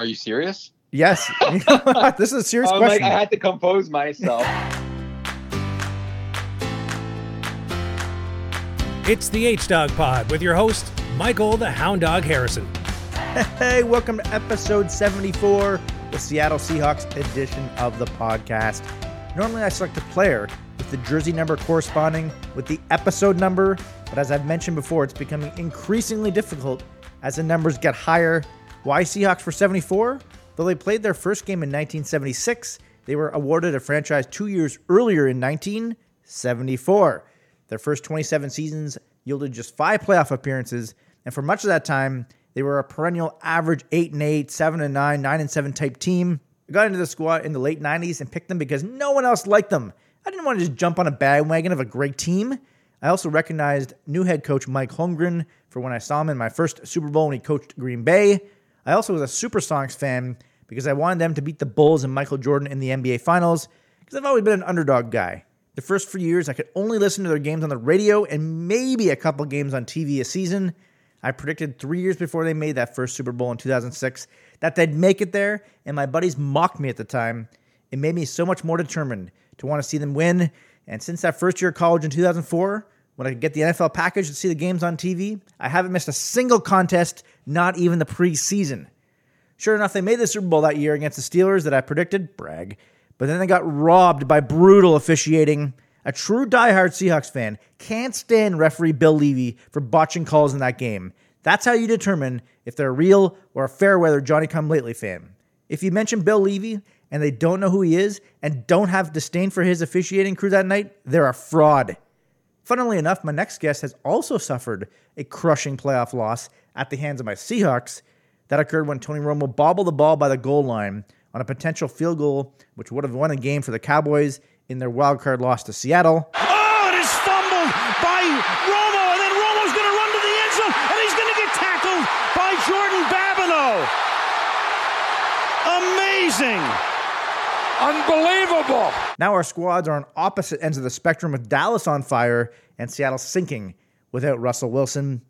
Are you serious? Yes. this is a serious I'm question. like, I had to compose myself. It's the H Dog Pod with your host, Michael the Hound Dog Harrison. Hey, welcome to episode 74, the Seattle Seahawks edition of the podcast. Normally, I select a player with the jersey number corresponding with the episode number, but as I've mentioned before, it's becoming increasingly difficult as the numbers get higher. Why Seahawks for 74? Though they played their first game in 1976, they were awarded a franchise two years earlier in 1974. Their first 27 seasons yielded just five playoff appearances, and for much of that time, they were a perennial average 8 and 8, 7 and 9, 9 and 7 type team. I got into the squad in the late 90s and picked them because no one else liked them. I didn't want to just jump on a bandwagon of a great team. I also recognized new head coach Mike Holmgren for when I saw him in my first Super Bowl when he coached Green Bay. I also was a Supersonics fan because I wanted them to beat the Bulls and Michael Jordan in the NBA Finals because I've always been an underdog guy. The first few years, I could only listen to their games on the radio and maybe a couple games on TV a season. I predicted three years before they made that first Super Bowl in 2006 that they'd make it there, and my buddies mocked me at the time. It made me so much more determined to want to see them win. And since that first year of college in 2004, when I could get the NFL package to see the games on TV, I haven't missed a single contest, not even the preseason. Sure enough, they made the Super Bowl that year against the Steelers that I predicted, brag. But then they got robbed by brutal officiating. A true diehard Seahawks fan can't stand referee Bill Leavy for botching calls in that game. That's how you determine if they're a real or a fair weather Johnny Come Lately fan. If you mention Bill Leavy and they don't know who he is and don't have disdain for his officiating crew that night, they're a fraud. Funnily enough, my next guest has also suffered a crushing playoff loss at the hands of my Seahawks. That occurred when Tony Romo bobbled the ball by the goal line on a potential field goal, which would have won a game for the Cowboys in their wild card loss to Seattle. Oh, it is fumbled by Romo, and then Romo's going to run to the end zone, and he's going to get tackled by Jordan Babineaux. Amazing. Unbelievable. Now our squads are on opposite ends of the spectrum with Dallas on fire and Seattle sinking without Russell Wilson.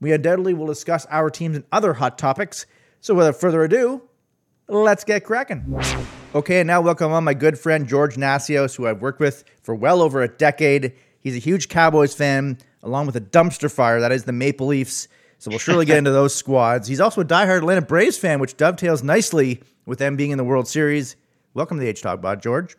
We undoubtedly will discuss our teams and other hot topics. So without further ado, let's get cracking. Okay, and now welcome on my good friend George Nasios, who I've worked with for well over a decade. He's a huge Cowboys fan, along with a dumpster fire that is the Maple Leafs. So we'll surely get into those squads. He's also a diehard Atlanta Braves fan, which dovetails nicely with them being in the World Series. Welcome to the H Dog Pod, George.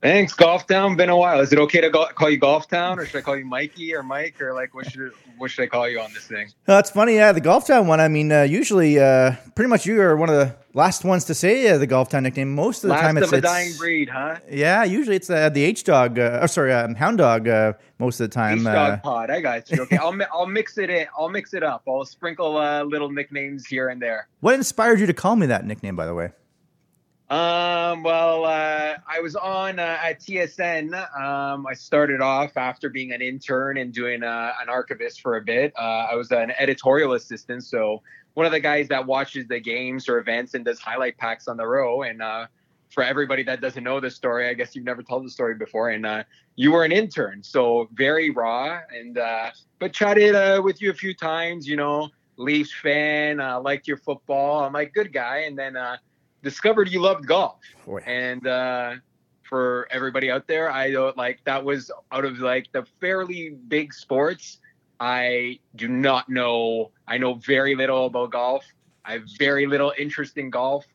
Thanks, Golf Town. Been a while. Is it okay to go- call you Golf Town, or should I call you Mikey or Mike, or like what should what should I call you on this thing? Uh, it's funny, yeah. The Golf Town one. I mean, uh, usually, uh, pretty much you are one of the last ones to say uh, the Golf Town nickname. Most of the Last time, it's, of a it's- dying breed, huh? Yeah, usually it's uh, the H Dog. Uh, oh, sorry, um, Hound Dog. Uh, most of the time. H dog pod. I got you. Okay, I'll mi- I'll mix it in. I'll mix it up. I'll sprinkle uh, little nicknames here and there. what inspired you to call me that nickname, by the way? Um, well, uh, I was on uh, at TSN. Um, I started off after being an intern and doing uh, an archivist for a bit. Uh, I was an editorial assistant, so one of the guys that watches the games or events and does highlight packs on the row. And uh, for everybody that doesn't know the story, I guess you've never told the story before. And uh, you were an intern, so very raw. And but chatted with you a few times. You know, Leafs fan, liked your football. I'm like good guy, and then. Discovered you loved golf. Boy. and uh for everybody out there i don't like that was out of like the fairly big sports i do not know. I know very little about golf. I have very little interest in golf.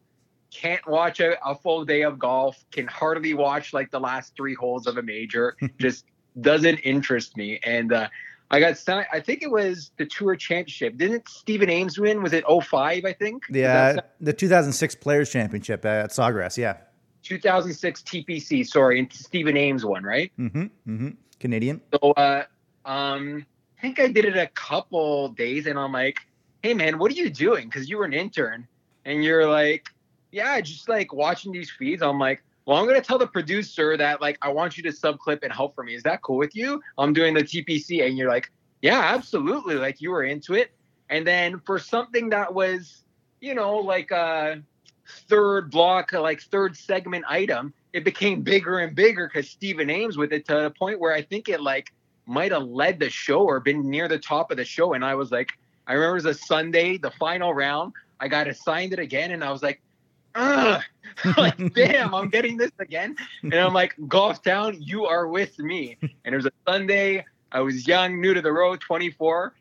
Can't watch a, a full day of golf. Can hardly watch like the last three holes of a major. Just doesn't interest me. And uh I got signed. I think it was the Tour Championship. Didn't Stephen Ames win? Was it 05, I think? Yeah, the 2006 Players Championship at Sawgrass. Yeah. 2006 TPC, sorry, and Stephen Ames won, right? Mm-hmm. Mm-hmm. Canadian. So, uh, um, I think I did it a couple days, and I'm like, "Hey, man, what are you doing?" Because you were an intern, and you're like, "Yeah, just like watching these feeds." I'm like, "Well, I'm gonna tell the producer that like I want you to subclip and help for me. Is that cool with you?" I'm doing the TPC, and you're like, "Yeah, absolutely." Like you were into it, and then for something that was, you know, like a third block, like third segment item, it became bigger and bigger because Stephen Ames with it to the point where I think it like might have led the show or been near the top of the show. And I was like, I remember it was a Sunday, the final round. I got assigned it again, and I was like, Ugh. like, damn, I'm getting this again. And I'm like, Golf Town, you are with me. And it was a Sunday. I was young, new to the road, 24,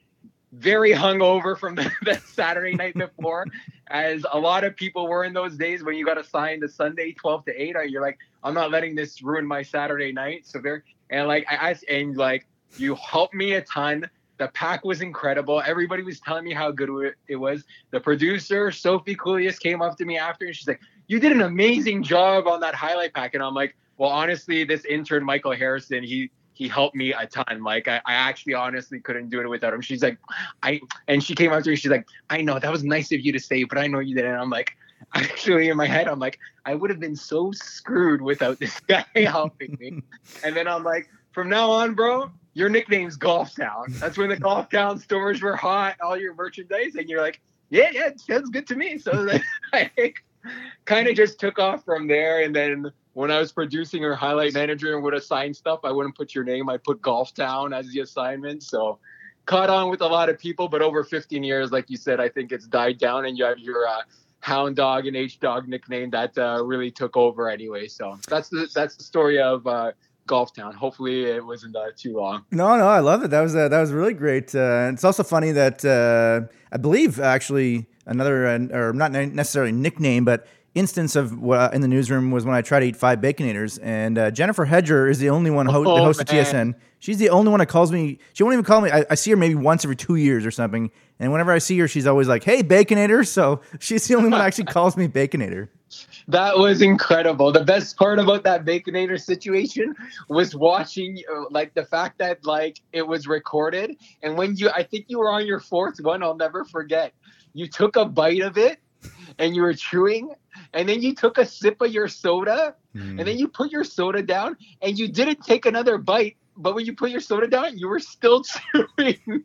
very hungover from the, the Saturday night before, as a lot of people were in those days when you got assigned to Sunday, 12 to 8. You're like, I'm not letting this ruin my Saturday night. So there, and like, I, I and like, you helped me a ton. The pack was incredible. Everybody was telling me how good it was. The producer, Sophie Coolius, came up to me after and she's like, You did an amazing job on that highlight pack. And I'm like, Well, honestly, this intern, Michael Harrison, he he helped me a ton. Like I, I actually honestly couldn't do it without him. She's like, I and she came up to me, she's like, I know that was nice of you to say, but I know you didn't. And I'm like, actually in my head, I'm like, I would have been so screwed without this guy helping me. and then I'm like, from now on, bro, your nickname's Golf Town. That's when the Golf Town stores were hot, all your merchandise, and you're like, yeah, yeah, it sounds good to me. So I kind of just took off from there. And then when I was producing or highlight manager and would assign stuff, I wouldn't put your name. I put Golf Town as the assignment. So caught on with a lot of people, but over 15 years, like you said, I think it's died down, and you have your uh, Hound Dog and H Dog nickname that uh, really took over anyway. So that's the that's the story of uh, Golf Town. Hopefully, it wasn't uh, too long. No, no, I love it. That was uh, that was really great. Uh, it's also funny that uh, I believe actually another uh, or not necessarily nickname, but instance of uh, in the newsroom was when I tried to eat five baconators, and uh, Jennifer Hedger is the only one ho- oh, the host man. of TSN. She's the only one that calls me. She won't even call me. I, I, see her maybe once every two years or something, and whenever I see her, she's always like, "Hey, baconator." So she's the only one that actually calls me baconator. That was incredible. The best part about that baconator situation was watching, uh, like the fact that like it was recorded, and when you, I think you were on your fourth one. I'll never forget. You took a bite of it, and you were chewing, and then you took a sip of your soda, mm. and then you put your soda down, and you didn't take another bite. But when you put your soda down, you were still chewing.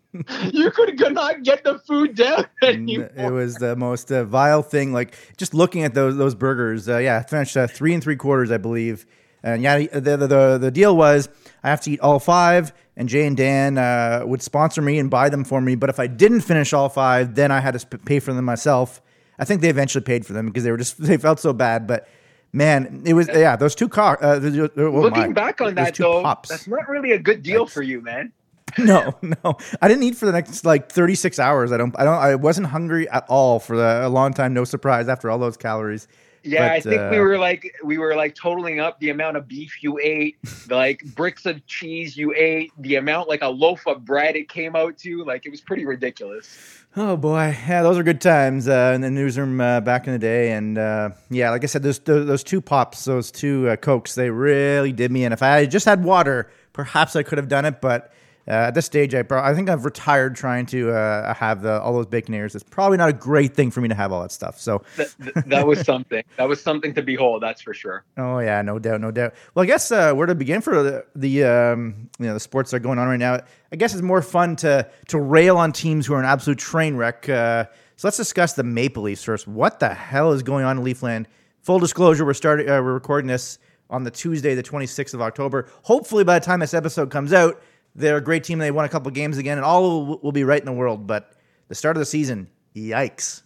you could not get the food down anymore. It was the most uh, vile thing. Like just looking at those those burgers. Uh, yeah, I finished uh, three and three quarters, I believe. And yeah, the, the, the the deal was I have to eat all five, and Jay and Dan uh, would sponsor me and buy them for me. But if I didn't finish all five, then I had to pay for them myself. I think they eventually paid for them because they were just they felt so bad. But man, it was yeah those two cars. Uh, oh Looking my, back on that though, pops. that's not really a good deal that's, for you, man. no, no, I didn't eat for the next like 36 hours. I don't, I don't, I wasn't hungry at all for the, a long time. No surprise after all those calories. Yeah, but, I think uh, we were like we were like totaling up the amount of beef you ate, like bricks of cheese you ate, the amount like a loaf of bread it came out to. Like it was pretty ridiculous. Oh boy, yeah, those are good times uh, in the newsroom uh, back in the day, and uh, yeah, like I said, those those, those two pops, those two uh, cokes, they really did me And If I had just had water, perhaps I could have done it, but uh, at this stage, I, I think I've retired trying to uh, have the, all those baconaires. It's probably not a great thing for me to have all that stuff. So that, that was something. that was something to behold. That's for sure. Oh yeah, no doubt, no doubt. Well, I guess uh, where to begin for the, the um, you know the sports that are going on right now. I guess it's more fun to to rail on teams who are an absolute train wreck. Uh, so let's discuss the Maple Leafs first. What the hell is going on in Leafland? Full disclosure: we're starting. Uh, we're recording this on the Tuesday, the 26th of October. Hopefully, by the time this episode comes out they're a great team. They won a couple games again, and all will, will be right in the world. But the start of the season, yikes.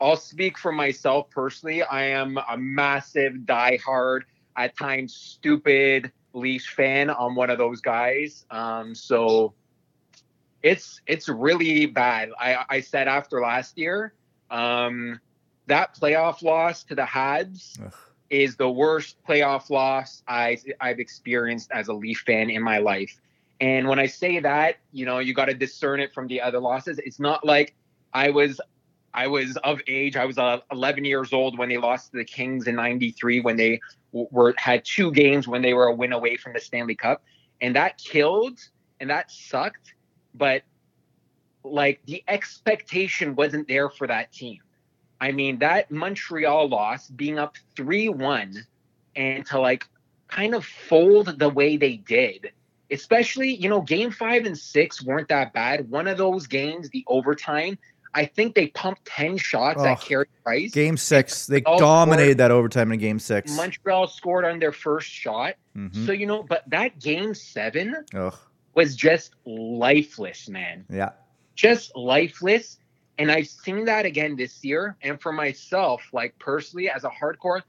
I'll speak for myself personally. I am a massive, diehard, at times stupid Leafs fan. I'm one of those guys. Um, so it's it's really bad. I, I said after last year, um, that playoff loss to the Habs Ugh. is the worst playoff loss I, I've experienced as a Leaf fan in my life. And when I say that, you know, you got to discern it from the other losses. It's not like I was I was of age. I was uh, 11 years old when they lost to the Kings in 93 when they were had two games when they were a win away from the Stanley Cup. And that killed and that sucked, but like the expectation wasn't there for that team. I mean, that Montreal loss being up 3-1 and to like kind of fold the way they did especially, you know, game five and six weren't that bad. One of those games, the overtime, I think they pumped 10 shots oh, at Carey Price. Game six, they dominated scored. that overtime in game six. Montreal scored on their first shot. Mm-hmm. So, you know, but that game seven Ugh. was just lifeless, man. Yeah. Just lifeless. And I've seen that again this year. And for myself, like personally, as a hardcore,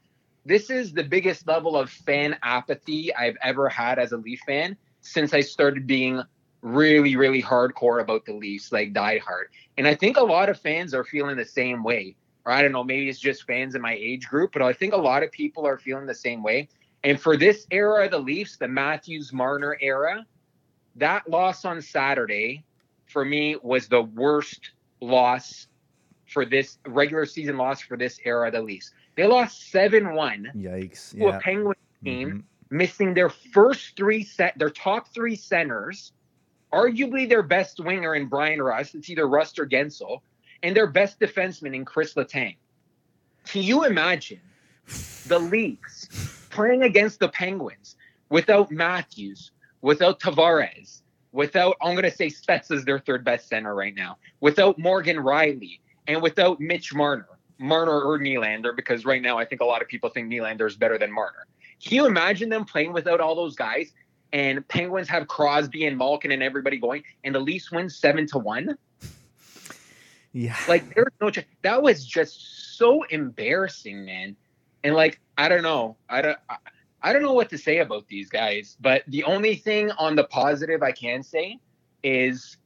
this is the biggest level of fan apathy I've ever had as a Leaf fan since I started being really, really hardcore about the Leafs, like died hard. And I think a lot of fans are feeling the same way. Or I don't know, maybe it's just fans in my age group, but I think a lot of people are feeling the same way. And for this era of the Leafs, the Matthews Marner era, that loss on Saturday for me was the worst loss for this regular season loss for this era of the Leafs. They lost 7 1 Yikes. to Yeah. a Penguin team, Mhm. Missing their first three set, their top three centers, arguably their best winger in Bryan Rust. It's either Rust or Guentzel, and their best defenseman in Chris Letang. Can you imagine the Leafs playing against the Penguins without Matthews, without Tavares, without I'm going to say Spezza's their third best center right now, without Morgan Rielly, and without Mitch Marner, Marner or Nylander, because right now I think a lot of people think Nylander is better than Marner. Can you imagine them playing without all those guys? And Penguins have Crosby and Malkin and everybody going, and the Leafs win seven to one. Yeah. Like there's no ch- that was just so embarrassing, man. And like I don't know, I don't I, I don't know what to say about these guys. But the only thing on the positive I can say is,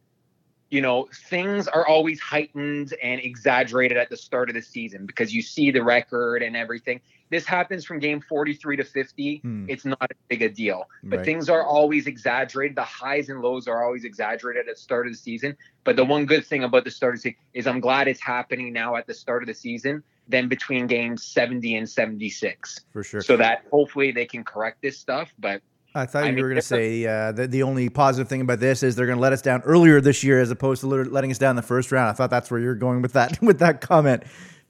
you know, things are always heightened and exaggerated at the start of the season because you see the record and everything. This happens from game 43 to 50. Hmm. It's not as big a deal. But Right. things are always exaggerated. The highs and lows are always exaggerated at the start of the season. But the one good thing about the start of the season is I'm glad it's happening now at the start of the season than between games 70 and 76. For sure. So that hopefully they can correct this stuff. But I thought I you mean, were going to say uh, that the only positive thing about this is they're going to let us down earlier this year as opposed to letting us down in the first round. I thought that's where you're going with that with that comment.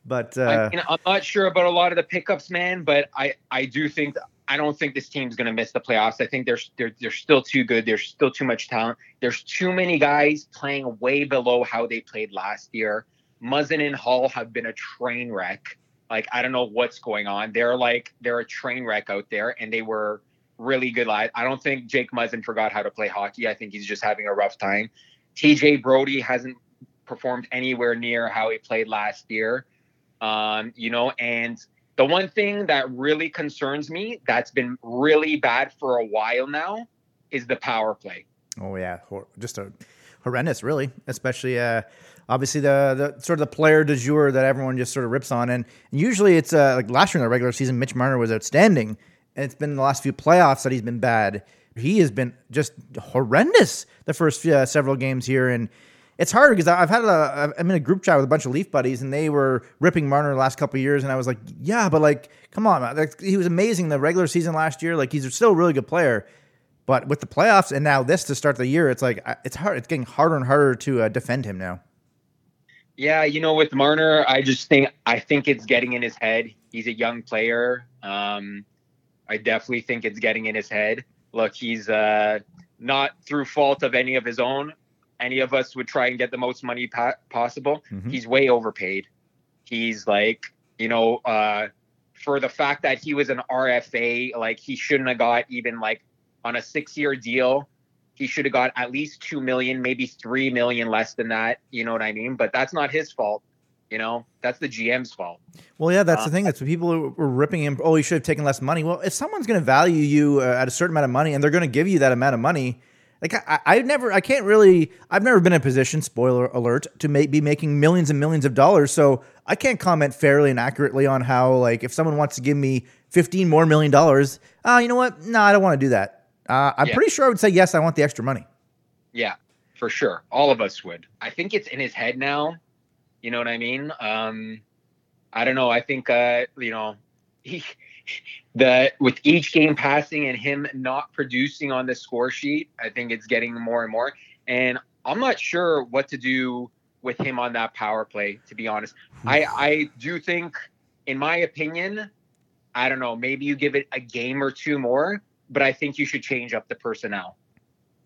But uh, I mean, I'm not sure about a lot of the pickups, man. But I, I do think I don't think this team's going to miss the playoffs. I think they're, they're they're still too good. There's still too much talent. There's too many guys playing way below how they played last year. Muzzin and Holl have been a train wreck. Like I don't know what's going on. They're like they're a train wreck out there, and they were really good. I I don't think Jake Muzzin forgot how to play hockey. I think he's just having a rough time. TJ Brodie hasn't performed anywhere near how he played last year. Um, you know, and the one thing that really concerns me that's been really bad for a while now is the power play. oh yeah, just a horrendous, really. Especially uh, obviously the the sort of the player de jour that everyone just sort of rips on, and usually it's uh, like last year in the regular season, Mitch Marner was outstanding, and it's been the last few playoffs that he's been bad. He has been just horrendous the first uh, several games here, and it's hard because I've had a I'm in a group chat with a bunch of Leaf buddies, and they were ripping Marner the last couple of years, and I was like, yeah, but like, come on, man. Like, he was amazing the regular season last year. Like, he's still a really good player. But with the playoffs and now this to start the year, it's like it's hard. It's getting harder and harder to uh, defend him now. Yeah, you know, with Marner, I just think I think it's getting in his head. He's a young player. Um, I definitely think it's getting in his head. Look, he's uh, not through fault of any of his own. Any of us would try and get the most money pa- possible. Mhm. He's way overpaid. He's like, you know, uh, for the fact that he was an RFA, like he shouldn't have got even like on a six-year deal he should have got at least two million, maybe three million less than that. You know what I mean? But that's not his fault. You know, that's the GM's fault. Well, yeah, that's the Uh, thing. That's what people were ripping him. Oh, you should have taken less money. Well, if someone's going to value you uh, at a certain amount of money and they're going to give you that amount of money, like I, I never, I can't really, I've never been in a position, spoiler alert, to make, be making millions and millions of dollars. So I can't comment fairly and accurately on how, like, if someone wants to give me fifteen more million dollars, uh, you know what? No, I don't want to do that. Uh, I'm Yeah. pretty sure I would say yes. I want the extra money. Yeah, for sure. All of us would. I think it's in his head now. You know what I mean? Um, I don't know. I think uh, you know, he the with each game passing and him not producing on the score sheet, I think it's getting more and more. And I'm not sure what to do with him on that power play, to be honest. I, I do think, in my opinion, I don't know, maybe you give it a game or two more, but I think you should change up the personnel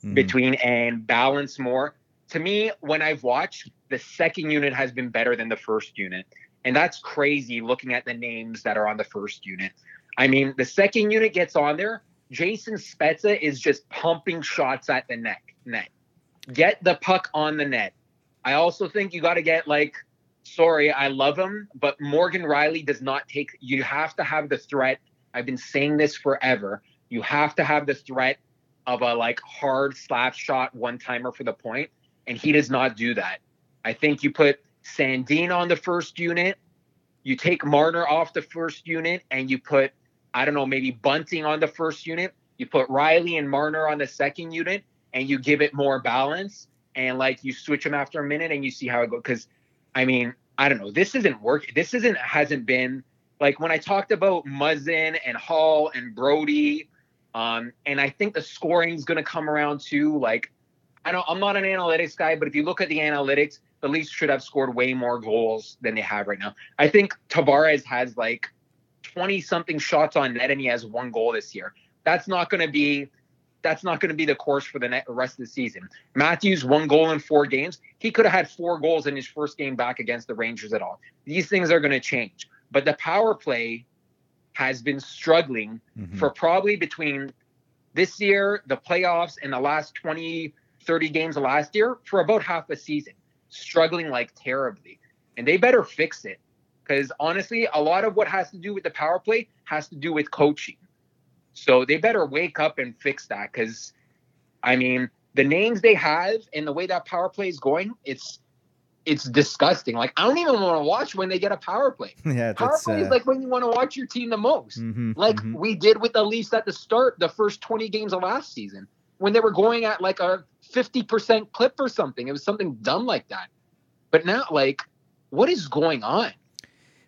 Mhm. between and balance more. To me, when I've watched, the second unit has been better than the first unit. And that's crazy looking at the names that are on the first unit. I mean, the second unit gets on there. Jason Spezza is just pumping shots at the net. Net. Get the puck on the net. I also think you got to get like, sorry, I love him, but Morgan Rielly does not take. You have to have the threat. I've been saying this forever. You have to have the threat of a like hard slap shot one timer for the point, and he does not do that. I think you put Sandin on the first unit, you take Marner off the first unit, and you put I don't know maybe Bunting on the first unit. You put Rielly and Marner on the second unit, and you give it more balance and like you switch them after a minute and you see how it goes. Because I mean, I don't know. This isn't working. This isn't hasn't been like when I talked about Muzzin and Holl and Brodie. Um, and I think the scoring is going to come around too. Like, I don't. I'm not an analytics guy, but if you look at the analytics, the Leafs should have scored way more goals than they have right now. I think Tavares has like 20 something shots on net and he has one goal this year. That's not going to be that's not going to be the course for the rest of the season. Matthews one goal in four games. He could have had four goals in his first game back against the Rangers at all. These things are going to change. But the power play has been struggling mm-hmm. for probably between this year, the playoffs, and the last 20, 30 games of last year for about half a season, struggling like terribly. And they better fix it. Because honestly, a lot of what has to do with the power play has to do with coaching. So they better wake up and fix that because, I mean, the names they have and the way that power play is going, it's it's disgusting. Like I don't even want to watch when they get a power play. Yeah, power play uh... is like when you want to watch your team the most. Mm-hmm, like mm-hmm. we did with the Leafs at the start, the first 20 games of last season, when they were going at like a 50% clip or something. It was something dumb like that. But now, like, what is going on?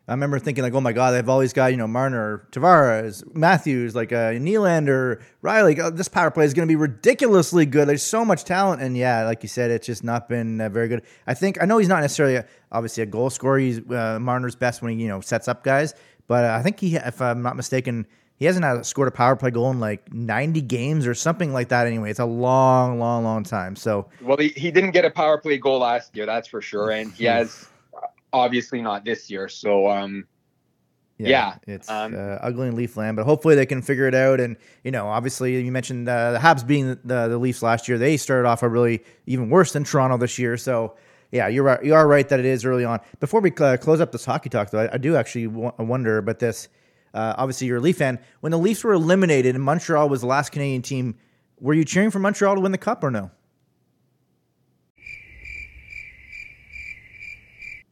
I remember thinking like, oh my god, they've always got you know Marner, Tavares, Matthews, like uh, Nylander, Rielly. Oh, this power play is going to be ridiculously good. There's so much talent, and yeah, like you said, it's just not been uh, very good. I think I know he's not necessarily a, obviously a goal scorer. He's uh, Marner's best when he you know sets up guys, but I think he, if I'm not mistaken, he hasn't scored a power play goal in like 90 games or something like that. Anyway, it's a long, long, long time. So well, he, he didn't get a power play goal last year, that's for sure, and he has obviously not this year. So um, yeah, yeah, it's um, uh, ugly in Leafland, but hopefully they can figure it out. And you know, obviously you mentioned uh, the Habs being the, the, the Leafs last year. They started off a really even worse than Toronto this year. So yeah, you're right. You are right that it is early on. Before we uh, close up this hockey talk, though, I, I do actually w- wonder about this. Uh, obviously, you're a Leaf fan. When the Leafs were eliminated and Montreal was the last Canadian team, were you cheering for Montreal to win the cup or no?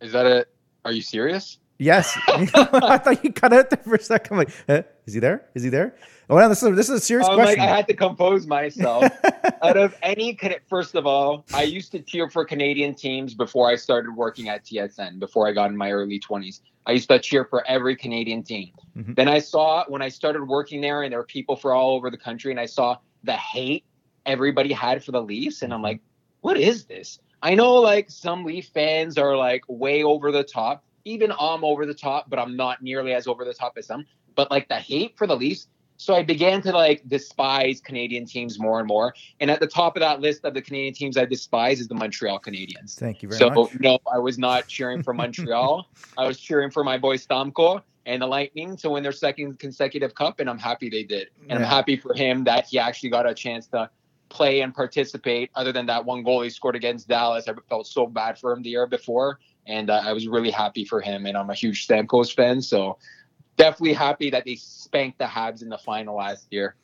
Is that a are you serious? Yes. I thought you cut out there for a second. I'm like, eh, is he there? Is he there? Oh, no, this is, this is a serious question. Like, I had to compose myself. Out of any, first of all, I used to cheer for Canadian teams before I started working at TSN, before I got in my early 20s. I used to cheer for every Canadian team. Mm-hmm. Then I saw when I started working there, and there were people from all over the country, and I saw the hate everybody had for the Leafs, and I'm like, what is this? I know like some Leaf fans are like way over the top. Even I'm over the top, but I'm not nearly as over the top as some. But like the hate for the Leafs. So I began to like despise Canadian teams more and more. And at the top of that list of the Canadian teams I despise is the Montreal Canadiens. Thank you very so, much. So no, I was not cheering for Montreal. I was cheering for my boy Stamko and the Lightning to win their second consecutive cup, and I'm happy they did. And yeah. I'm happy for him that he actually got a chance to play and participate other than that one goal he scored against Dallas. I felt so bad for him the year before, and uh, I was really happy for him. And I'm a huge Stamkos fan, so definitely happy that they spanked the Habs in the final last year.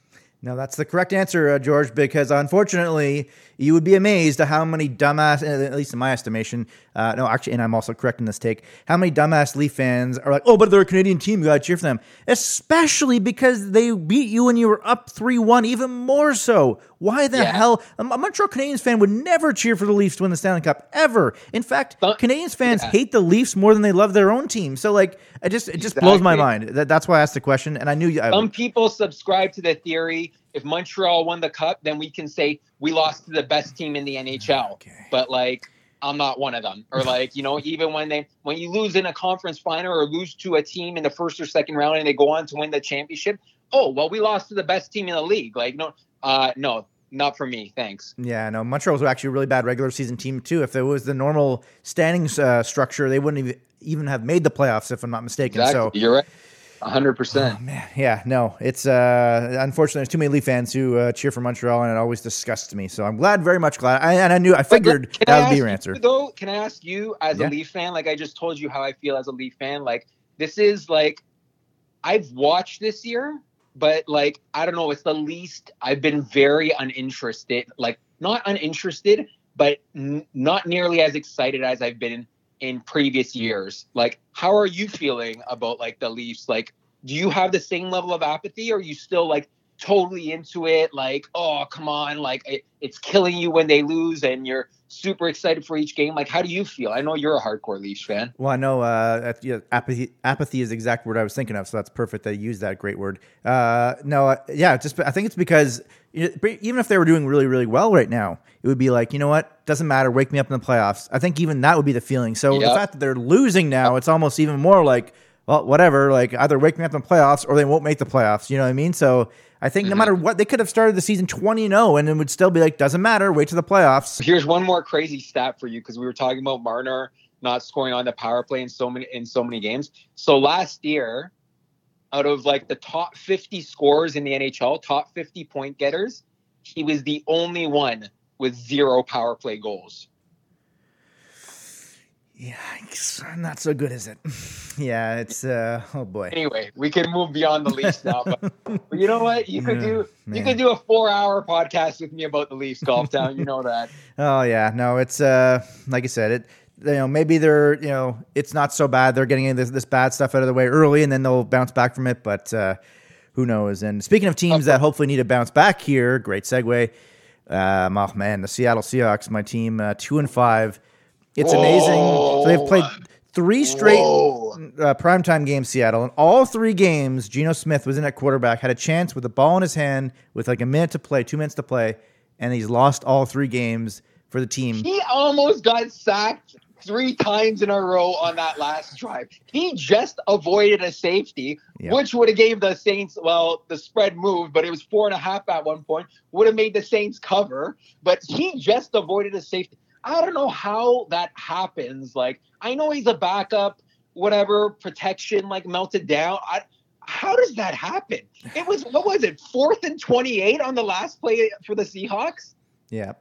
No, that's the correct answer, uh, George, because unfortunately, you would be amazed at how many dumbass, at least in my estimation, uh, no, actually, and I'm also correct in this take, how many dumbass Leaf fans are like, oh, but they're a Canadian team, you gotta cheer for them. Especially because they beat you when you were up 3 1, even more so. Why the yeah. hell? A Montreal Canadiens fan would never cheer for the Leafs to win the Stanley Cup, ever. In fact, but, Canadiens fans yeah. hate the Leafs more than they love their own team. So, like, it just, it just exactly. blows my mind. That, that's why I asked the question, and I knew you. Some people subscribe to the theory if Montreal won the cup, then we can say we lost to the best team in the NHL. Okay. But like I'm not one of them. Or like, you know, even when they when you lose in a conference final or lose to a team in the first or second round and they go on to win the championship, oh well we lost to the best team in the league. Like no uh no, not for me. Thanks. Yeah, no. Montreal was actually a really bad regular season team too. If it was the normal standings uh, structure, they wouldn't even even have made the playoffs, if I'm not mistaken. Exactly. So you're right. hundred Oh, percent. man, yeah, no, it's uh, unfortunately there's too many Leaf fans who uh, cheer for Montreal, and it always disgusts me. So I'm glad, very much glad, I, and I knew, I figured Can that I would be your you, answer. Though, can I ask you as Yeah. a Leaf fan? Like I just told you how I feel as a Leaf fan. Like this is like I've watched this year, but like I don't know, it's the least I've been very uninterested. Like not uninterested, but n- not nearly as excited as I've been in previous years. Like how are you feeling about like the Leafs? Like do you have the same level of apathy or are you still like totally into it like oh come on like it, it's killing you when they lose and you're super excited for each game like how do you feel i know you're a hardcore leafs fan Well, I know uh, apathy, apathy is the exact word I was thinking of, so that's perfect that you used that great word. Uh, no, uh, yeah, just I think it's because even if they were doing really, really well right now, it would be like, you know what, doesn't matter, wake me up in the playoffs. I think even that would be the feeling. So the fact that they're losing now, it's almost even more like, well, whatever, like either wake me up in the playoffs or they won't make the playoffs. You know what I mean? So I think no Mm-hmm. matter what, they could have started the season 20 0 and it would still be like, doesn't matter, wait to the playoffs. here's one more crazy stat for you because we were talking about marner not scoring on the power play in so many in so many games so last year out of like the top 50 scorers in the nhl top 50 point getters he was the only one with zero power play goals Yikes, not so good, is it? yeah, it's, uh, oh boy. anyway we can move beyond the leafs now but, but you know what you could do you man. could do a four hour podcast with me about the leafs golf town you know that Oh yeah, no, it's uh like I said, it you know maybe they're you know it's not so bad. They're getting this this bad stuff out of the way early, and then they'll bounce back from it. But uh, who knows? And speaking of teams that hopefully need to bounce back here, great segue. Um, oh man, the Seattle Seahawks, my team, uh, two and five. It's amazing. So they've played three straight uh, primetime games, Seattle. and all three games, Geno Smith was in at quarterback, had a chance with the ball in his hand with like a minute to play, two minutes to play, and he's lost all three games for the team. He almost got sacked three times in a row on that last drive. He just avoided a safety, Yeah. which would have gave the Saints, well, the spread moved, but it was four and a half at one point, would have made the Saints cover, but he just avoided a safety. I don't know how that happens. Like, I know he's a backup, whatever, protection like melted down. I, how does that happen? It was, what was it, fourth and 28 on the last play for the Seahawks? Yeah,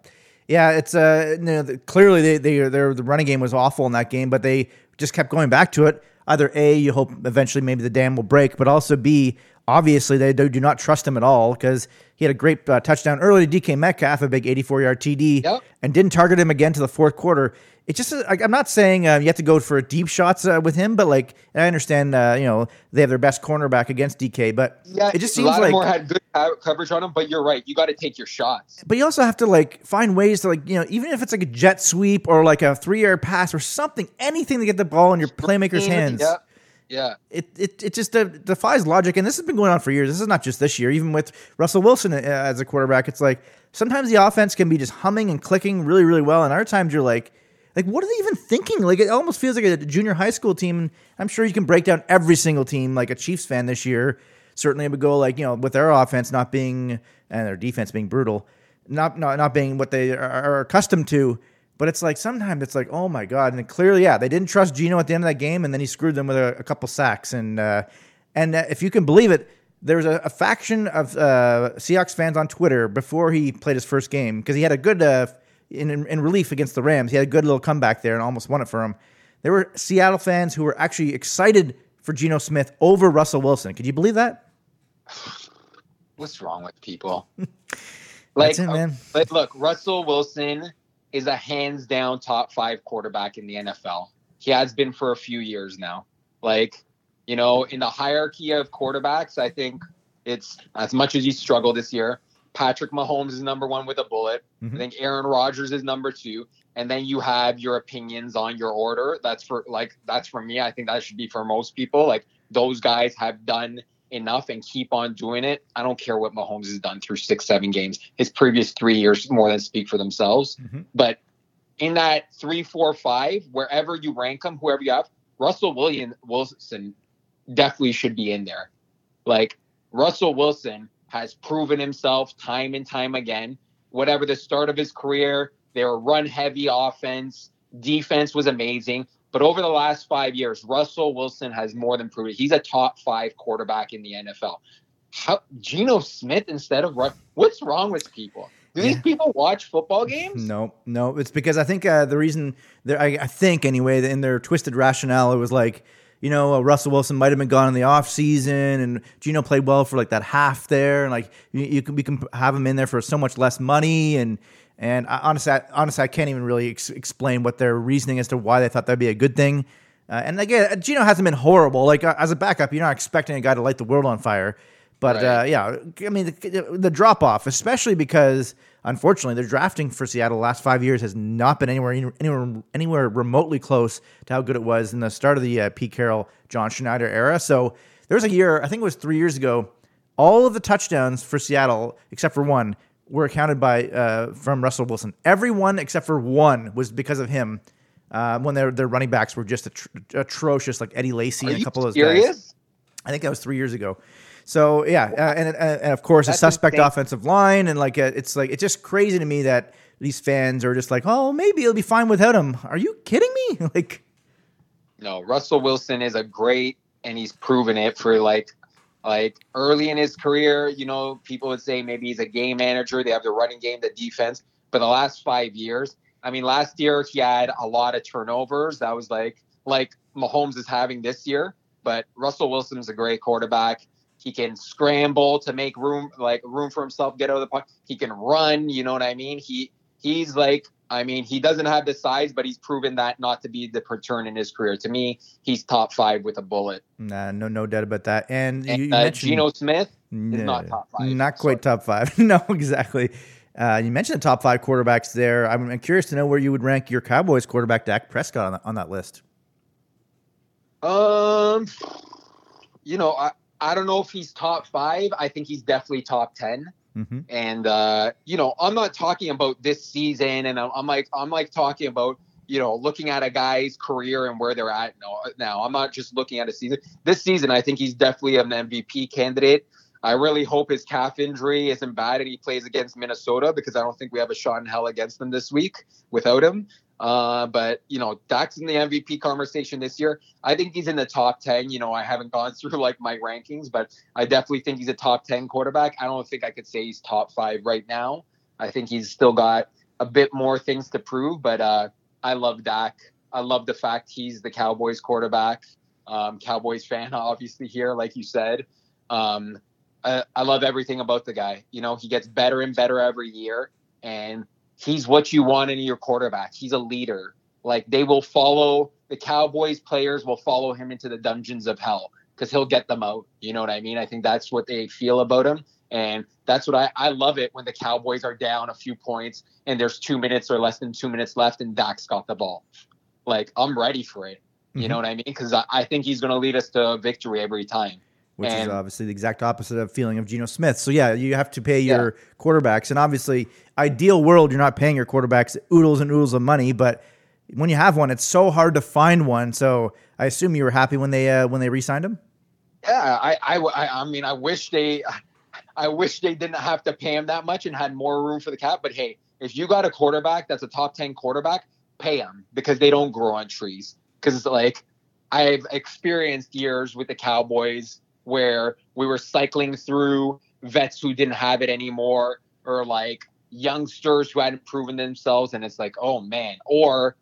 yeah. It's uh, you know, the, clearly they they their the running game was awful in that game, but they just kept going back to it. Either a, you hope eventually maybe the dam will break, but also b, obviously they do, do not trust him at all because he had a great uh, touchdown early to DK Metcalf, a big 84 yard TD, Yep. and didn't target him again to the fourth quarter. It just like I'm not saying uh, you have to go for deep shots uh, with him, but like I understand uh, you know they have their best cornerback against DK, but Yeah, it just seems like Lattimore had good coverage on him, but you're right. You got to take your shots. but you also have to like find ways to like you know even if it's like a jet sweep or like a three yard pass or something anything to get the ball in your playmaker's hands Yeah, yeah. it, it, it just defies logic and this has been going on for years. This is not just this year. Even with russell wilson uh, as a quarterback it's like sometimes the offense can be just humming and clicking really really well and other times you're like like what are they even thinking? Like it almost feels like a junior high school team i'm sure you can break down every single team like a chiefs fan this year. Certainly would go like you know with their offense not being and their defense being brutal not not, not being what they are accustomed to but it's like sometimes it's like oh my god. And clearly yeah they didn't trust Geno at the end of that game and then he screwed them with a, a couple sacks. And uh, and uh, if you can believe it there was a, a faction of uh, Seahawks fans on Twitter before he played his first game because he had a good uh, in, in relief against the Rams he had a good little comeback there and almost won it for him. There were Seattle fans who were actually excited for Geno Smith over Russell Wilson. Could you believe that? What's wrong with people? like, it, man. like, look, Russell Wilson is a hands down top five quarterback in the NFL. He has been for a few years now. Like, you know, in the hierarchy of quarterbacks, I think it's as much as you struggle this year. Patrick Mahomes is number one with a bullet. Mhm. I think Aaron Rodgers is number two. And then you have your opinions on your order. That's for like that's for me. I think that should be for most people. Like those guys have done enough and keep on doing it. I don't care what Mahomes has done through six, seven games. His previous three years more than speak for themselves. Mhm. But in that three, four, five, wherever you rank them, whoever you have, Russell William Wilson definitely should be in there. Like Russell Wilson has proven himself time and time again. Whatever the start of his career, they were run heavy offense. Defense was amazing. But over the last five years, Russell Wilson has more than proven he's a top five quarterback in the NFL. How Geno Smith instead of Russ? What's wrong with people? Do these people watch football games? No, no. It's because I think uh, the reason, I, I think anyway, in their twisted rationale, it was like, you know, uh, Russell Wilson might have been gone in the off season, and Geno played well for like that half there, and like you, you can we can have him in there for so much less money, and and I, honestly, I, honestly, I can't even really ex- explain what their reasoning as to why they thought that'd be a good thing. Uh, and again, Geno hasn't been horrible. Like uh, as a backup, you're not expecting a guy to light the world on fire. But right. uh, yeah, I mean the, the drop off, especially because unfortunately the drafting for Seattle the last five years has not been anywhere anywhere anywhere remotely close to how good it was in the start of the uh, Pete Carroll, John Schneider era. So there was a year, I think it was three years ago, all of the touchdowns for Seattle except for one were accounted by uh, from Russell Wilson. Everyone except for one was because of him. Uh, when their their running backs were just atro- atrocious, like Eddie Lacy Are and a couple of those guys. I think that was three years ago. So yeah, uh, and, and of course That's a suspect insane. offensive line, and like uh, it's like it's just crazy to me that these fans are just like, oh, maybe it'll be fine without him. Are you kidding me? like, no, Russell Wilson is a great, and he's proven it for like like early in his career. You know, people would say maybe he's a game manager. They have the running game, the defense, but the last five years, I mean, last year he had a lot of turnovers. That was like like Mahomes is having this year. But Russell Wilson's a great quarterback. He can scramble to make room, like room for himself, get out of the puck. He can run. You know what I mean? He he's like, I mean, he doesn't have the size, but he's proven that not to be the return in his career. To me, he's top five with a bullet. Nah, no, no doubt about that. And, and you, uh, mentioned Geno Smith is not top five. Not quite top five. no, exactly. Uh, you mentioned the top five quarterbacks there. I'm, I'm, curious to know where you would rank your Cowboys quarterback Dak Prescott on, on that list. Um, you know, I, I don't know if he's top five. I think he's definitely top 10 mm-hmm. And uh, you know, I'm not talking about this season, and I'm, like I'm like talking about you know looking at a guy's career and where they're at now. Now I'm not just looking at a season. This season, I think he's definitely an MVP candidate. I really hope his calf injury isn't bad and he plays against Minnesota because I don't think we have a shot in hell against them this week without him. Uh, but you know, Dak's in the MVP conversation this year. I think he's in the top ten. You know, I haven't gone through like my rankings, but I definitely think he's a top ten quarterback. I don't think I could say he's top five right now. I think he's still got a bit more things to prove, but uh, I love Dak. I love the fact he's the Cowboys quarterback. Um, Cowboys fan, obviously here, like you said. Um, I, I love everything about the guy. You know, he gets better and better every year, and he's what you want in your quarterback. He's a leader. Like they will follow the Cowboys players will follow him into the dungeons of hell because he'll get them out. You know what I mean? I think that's what they feel about him. And that's what I, I love it when the Cowboys are down a few points and there's two minutes or less than two minutes left and Dak's got the ball. Like I'm ready for it. You mm-hmm. know what I mean? Because I, I think he's going to lead us to victory every time which and, is obviously the exact opposite of feeling of Geno Smith. So yeah, you have to pay your yeah. quarterbacks, and obviously, ideal world, you're not paying your quarterbacks oodles and oodles of money, but when you have one, it's so hard to find one. So I assume you were happy when they uh, when they re-signed him. Yeah, I, I I mean, I wish they, I wish they didn't have to pay him that much and had more room for the cap. But hey, if you got a quarterback that's a top ten quarterback, pay him because they don't grow on trees. Because it's like I've experienced years with the Cowboys where we were cycling through vets who didn't have it anymore or like youngsters who hadn't proven themselves and it's like oh man. Or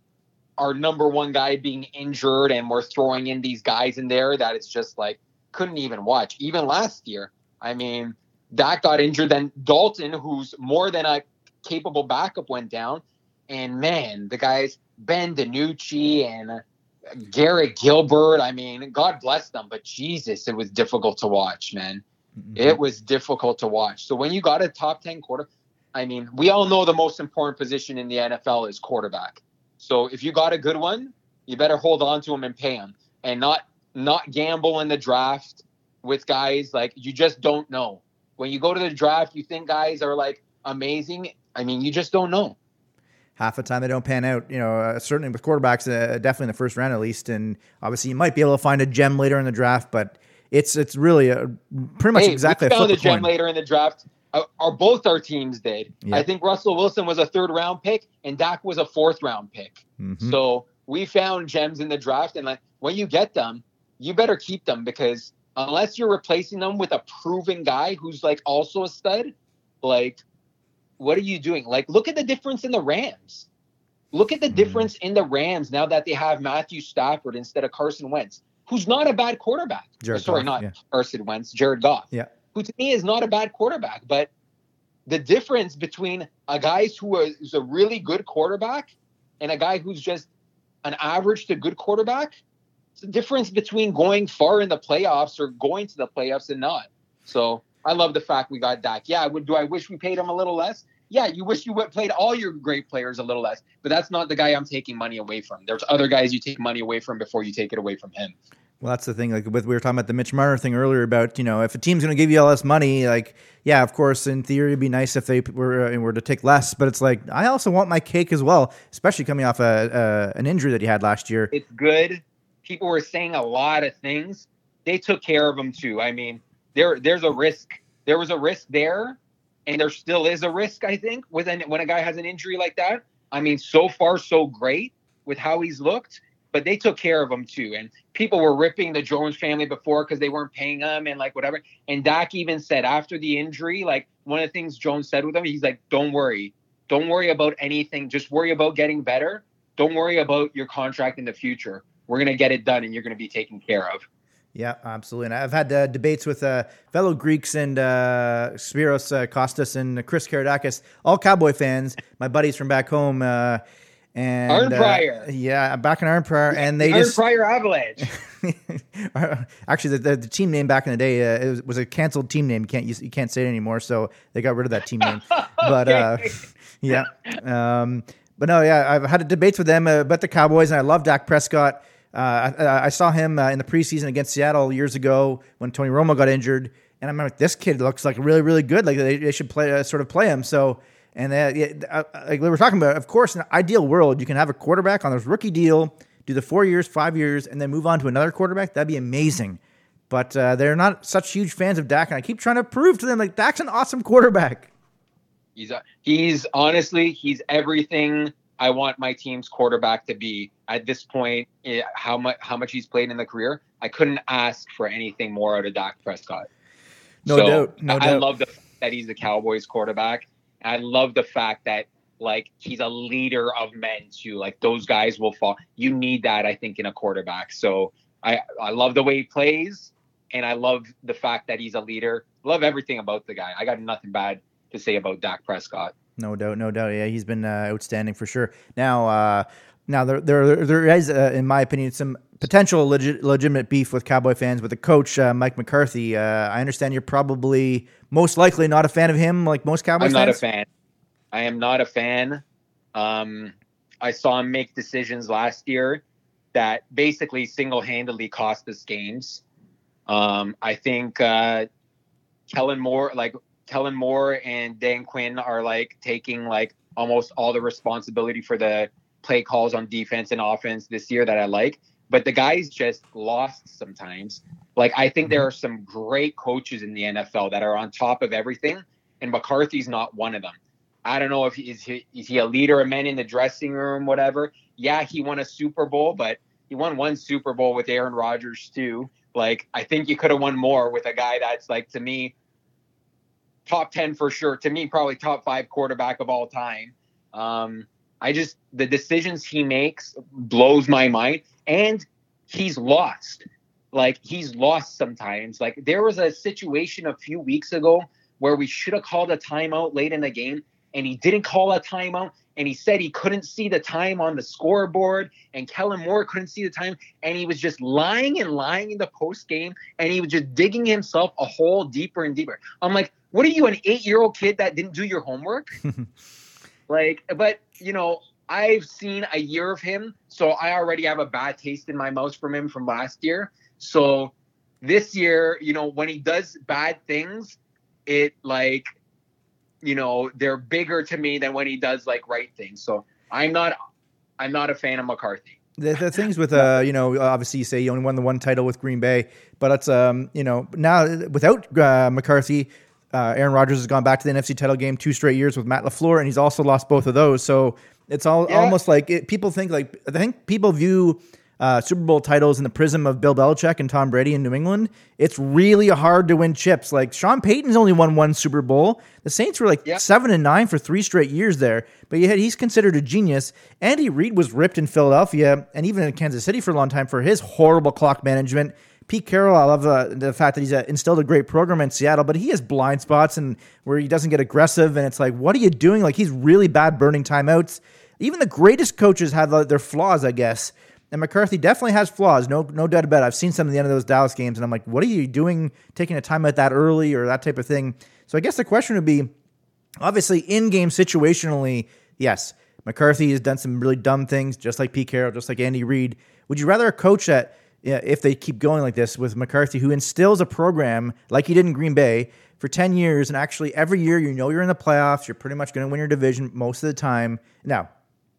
our number one guy being injured and we're throwing in these guys in there Dak it's just like couldn't even watch. Even last year i mean that got injured. Then dalton who's more than a capable backup went down. And man the guys ben DiNucci and Garrett Gilbert. I mean, God bless them, but Jesus, it was difficult to watch, man. Mm-hmm. It was difficult to watch. So when you got a top 10 quarter, I mean, we all know the most important position in the NFL is quarterback. So if you got a good one, you better hold on to him and pay him and not not gamble in the draft with guys like you just don't know. When you go to the draft, you think guys are like amazing. I mean, you just don't know half the time they don't pan out. You know, uh, certainly with quarterbacks, uh, definitely in the first round at least. And obviously, you might be able to find a gem later in the draft, but it's it's really a, pretty much hey, exactly. We found a gem later in the draft. Uh, are both our teams did? I think Russell Wilson was a third round pick, and Dak was a fourth round pick. Mm-hmm. So we found gems in the draft, and like when you get them, you better keep them because unless you're replacing them with a proven guy who's like also a stud, like what are you doing? Like look at the difference in the Rams. Look at the Mhm. difference in the Rams now that they have Matthew Stafford instead of Carson Wentz, who's not a bad quarterback. Jared Sorry, Goff, not yeah. Carson Wentz, Jared Goff. Yeah. Who to me is not a bad quarterback, but the difference between a guy who is a really good quarterback and a guy who's just an average to good quarterback, it's the difference between going far in the playoffs or going to the playoffs and not. So I love the fact we got Dak. Yeah, would do I wish we paid him a little less? Yeah, you wish you would played all your great players a little less, but that's not the guy I'm taking money away from. There's other guys you take money away from before you take it away from him. Well, that's the thing. Like with we were talking about the Mitch Marner thing earlier about you know if a team's going to give you all this money, like yeah, of course in theory it'd be nice if they were uh, were to take less, but it's like I also want my cake as well, especially coming off a, a an injury that he had last year. it's good. People were saying a lot of things. They took care of him too. I mean, there there's a risk. There was a risk there, and there still is a risk. I think with when a guy has an injury like that. I mean, so far so great with how he's looked, but they took care of him too. And people were ripping the Jones family before because they weren't paying him and like whatever. And Dak even said after the injury, like one of the things Jones said with him, he's like, "Don't worry, don't worry about anything. Just worry about getting better. Don't worry about your contract in the future. We're gonna get it done, and you're gonna be taken care of." Yeah, absolutely. And I've had uh, debates with uh, fellow Greeks and uh, Spiros uh, Kostas and Chris Karadakis, all Cowboy fans, my buddies from back home. Uh, and Arn uh, Pryor. yeah, back in Arnprior, and they Aaron just Pryor Avalanche. actually the, the, the team name back in the day uh, it was, was a canceled team name. You can't use, you can't say it anymore, so they got rid of that team name. But uh, yeah, um, but no, yeah, I've had debates with them uh, about the Cowboys, and I love Dak Prescott. Uh, I, I saw him uh, in the preseason against Seattle years ago when Tony Romo got injured, and I'm like, this kid looks like really, really good. Like they, they should play, uh, sort of play him. So, and uh, yeah, uh, like we were talking about, of course, in an ideal world, you can have a quarterback on this rookie deal, do the four years, five years, and then move on to another quarterback. That'd be amazing. But uh, they're not such huge fans of Dak, and I keep trying to prove to them like Dak's an awesome quarterback. He's he's honestly he's everything I want my team's quarterback to be at this point. eh, How much how much he's played in the career, I couldn't ask for anything more out of Dak Prescott. No doubt, no I, I love the fact that he's the Cowboys quarterback. I love the fact that like he's a leader of men too. Like those guys will fall. You need that, I think, in a quarterback. So I I love the way he plays, and I love the fact that he's a leader. Love everything about the guy. I got nothing bad to say about Dak Prescott. No doubt, no doubt. Yeah, he's been uh, outstanding for sure. Now, uh, now there, there, there is, uh, in my opinion, some potential legit, legitimate beef with Cowboy fans with the coach uh, Mike McCarthy. Uh, I understand you're probably most likely not a fan of him, like most Cowboys I'm not fans. a fan. I am not a fan. Um, I saw him make decisions last year that basically single-handedly cost us games. Um, I think uh, Kellen Moore, like Kellen Moore and Dan Quinn, are like taking like almost all the responsibility for the play calls on defense and offense this year that I like. But the guys just lost sometimes. Like I think there mm-hmm. are some great coaches in the NFL that are on top of everything, and McCarthy's not one of them. I don't know if he is he is he a leader of men in the dressing room, whatever. Yeah, he won a Super Bowl, but he won one Super Bowl with Aaron Rodgers too. Like I think you could have won more with a guy that's like to me top 10 for sure. To me, probably top five quarterback of all time. Um, I just, the decisions he makes blows my mind. And he's lost. Like, he's lost sometimes. Like, there was a situation a few weeks ago where we should have called a timeout late in the game, and he didn't call a timeout. And he said he couldn't see the time on the scoreboard, and Kellen Moore couldn't see the time, and he was just lying and lying in the post game, and he was just digging himself a hole deeper and deeper. I'm like, what are you, an eight year old kid that didn't do your homework? like, but you know, I've seen a year of him, so I already have a bad taste in my mouth from him from last year. So this year, you know, when he does bad things, it like, you know, they're bigger to me than when he does like right things. So I'm not, I'm not a fan of McCarthy. The, the things with uh you know obviously you say you only won the one title with Green Bay, but it's um you know now without uh, McCarthy, uh, Aaron Rodgers has gone back to the NFC title game two straight years with Matt LaFleur, and he's also lost both of those. So It's all Yeah. almost like it, people think like I think people view uh, Super Bowl titles in the prism of Bill Belichick and Tom Brady in New England. It's really hard to win chips. Like Sean Payton's only won one Super Bowl. The Saints were like Yeah. seven and nine for three straight years there. But yet he's considered a genius. Andy Reid was ripped in Philadelphia and even in Kansas City for a long time for his horrible clock management. Pete Carroll, I love uh, the fact that he's uh, instilled a great program in Seattle, but he has blind spots and where he doesn't get aggressive. And it's like, what are you doing? Like he's really bad burning timeouts. Even the greatest coaches have uh, their flaws, I guess. And McCarthy definitely has flaws, no no doubt about it. I've seen some of the end of those Dallas games, and I'm like, what are you doing taking a timeout that early or that type of thing? So I guess the question would be, obviously in game situationally, yes, McCarthy has done some really dumb things, just like Pete Carroll, just like Andy Reid. Would you rather a coach that, if they keep going like this with McCarthy, who instills a program like he did in Green Bay for 10 years, and actually every year you know you're in the playoffs, you're pretty much going to win your division most of the time. Now,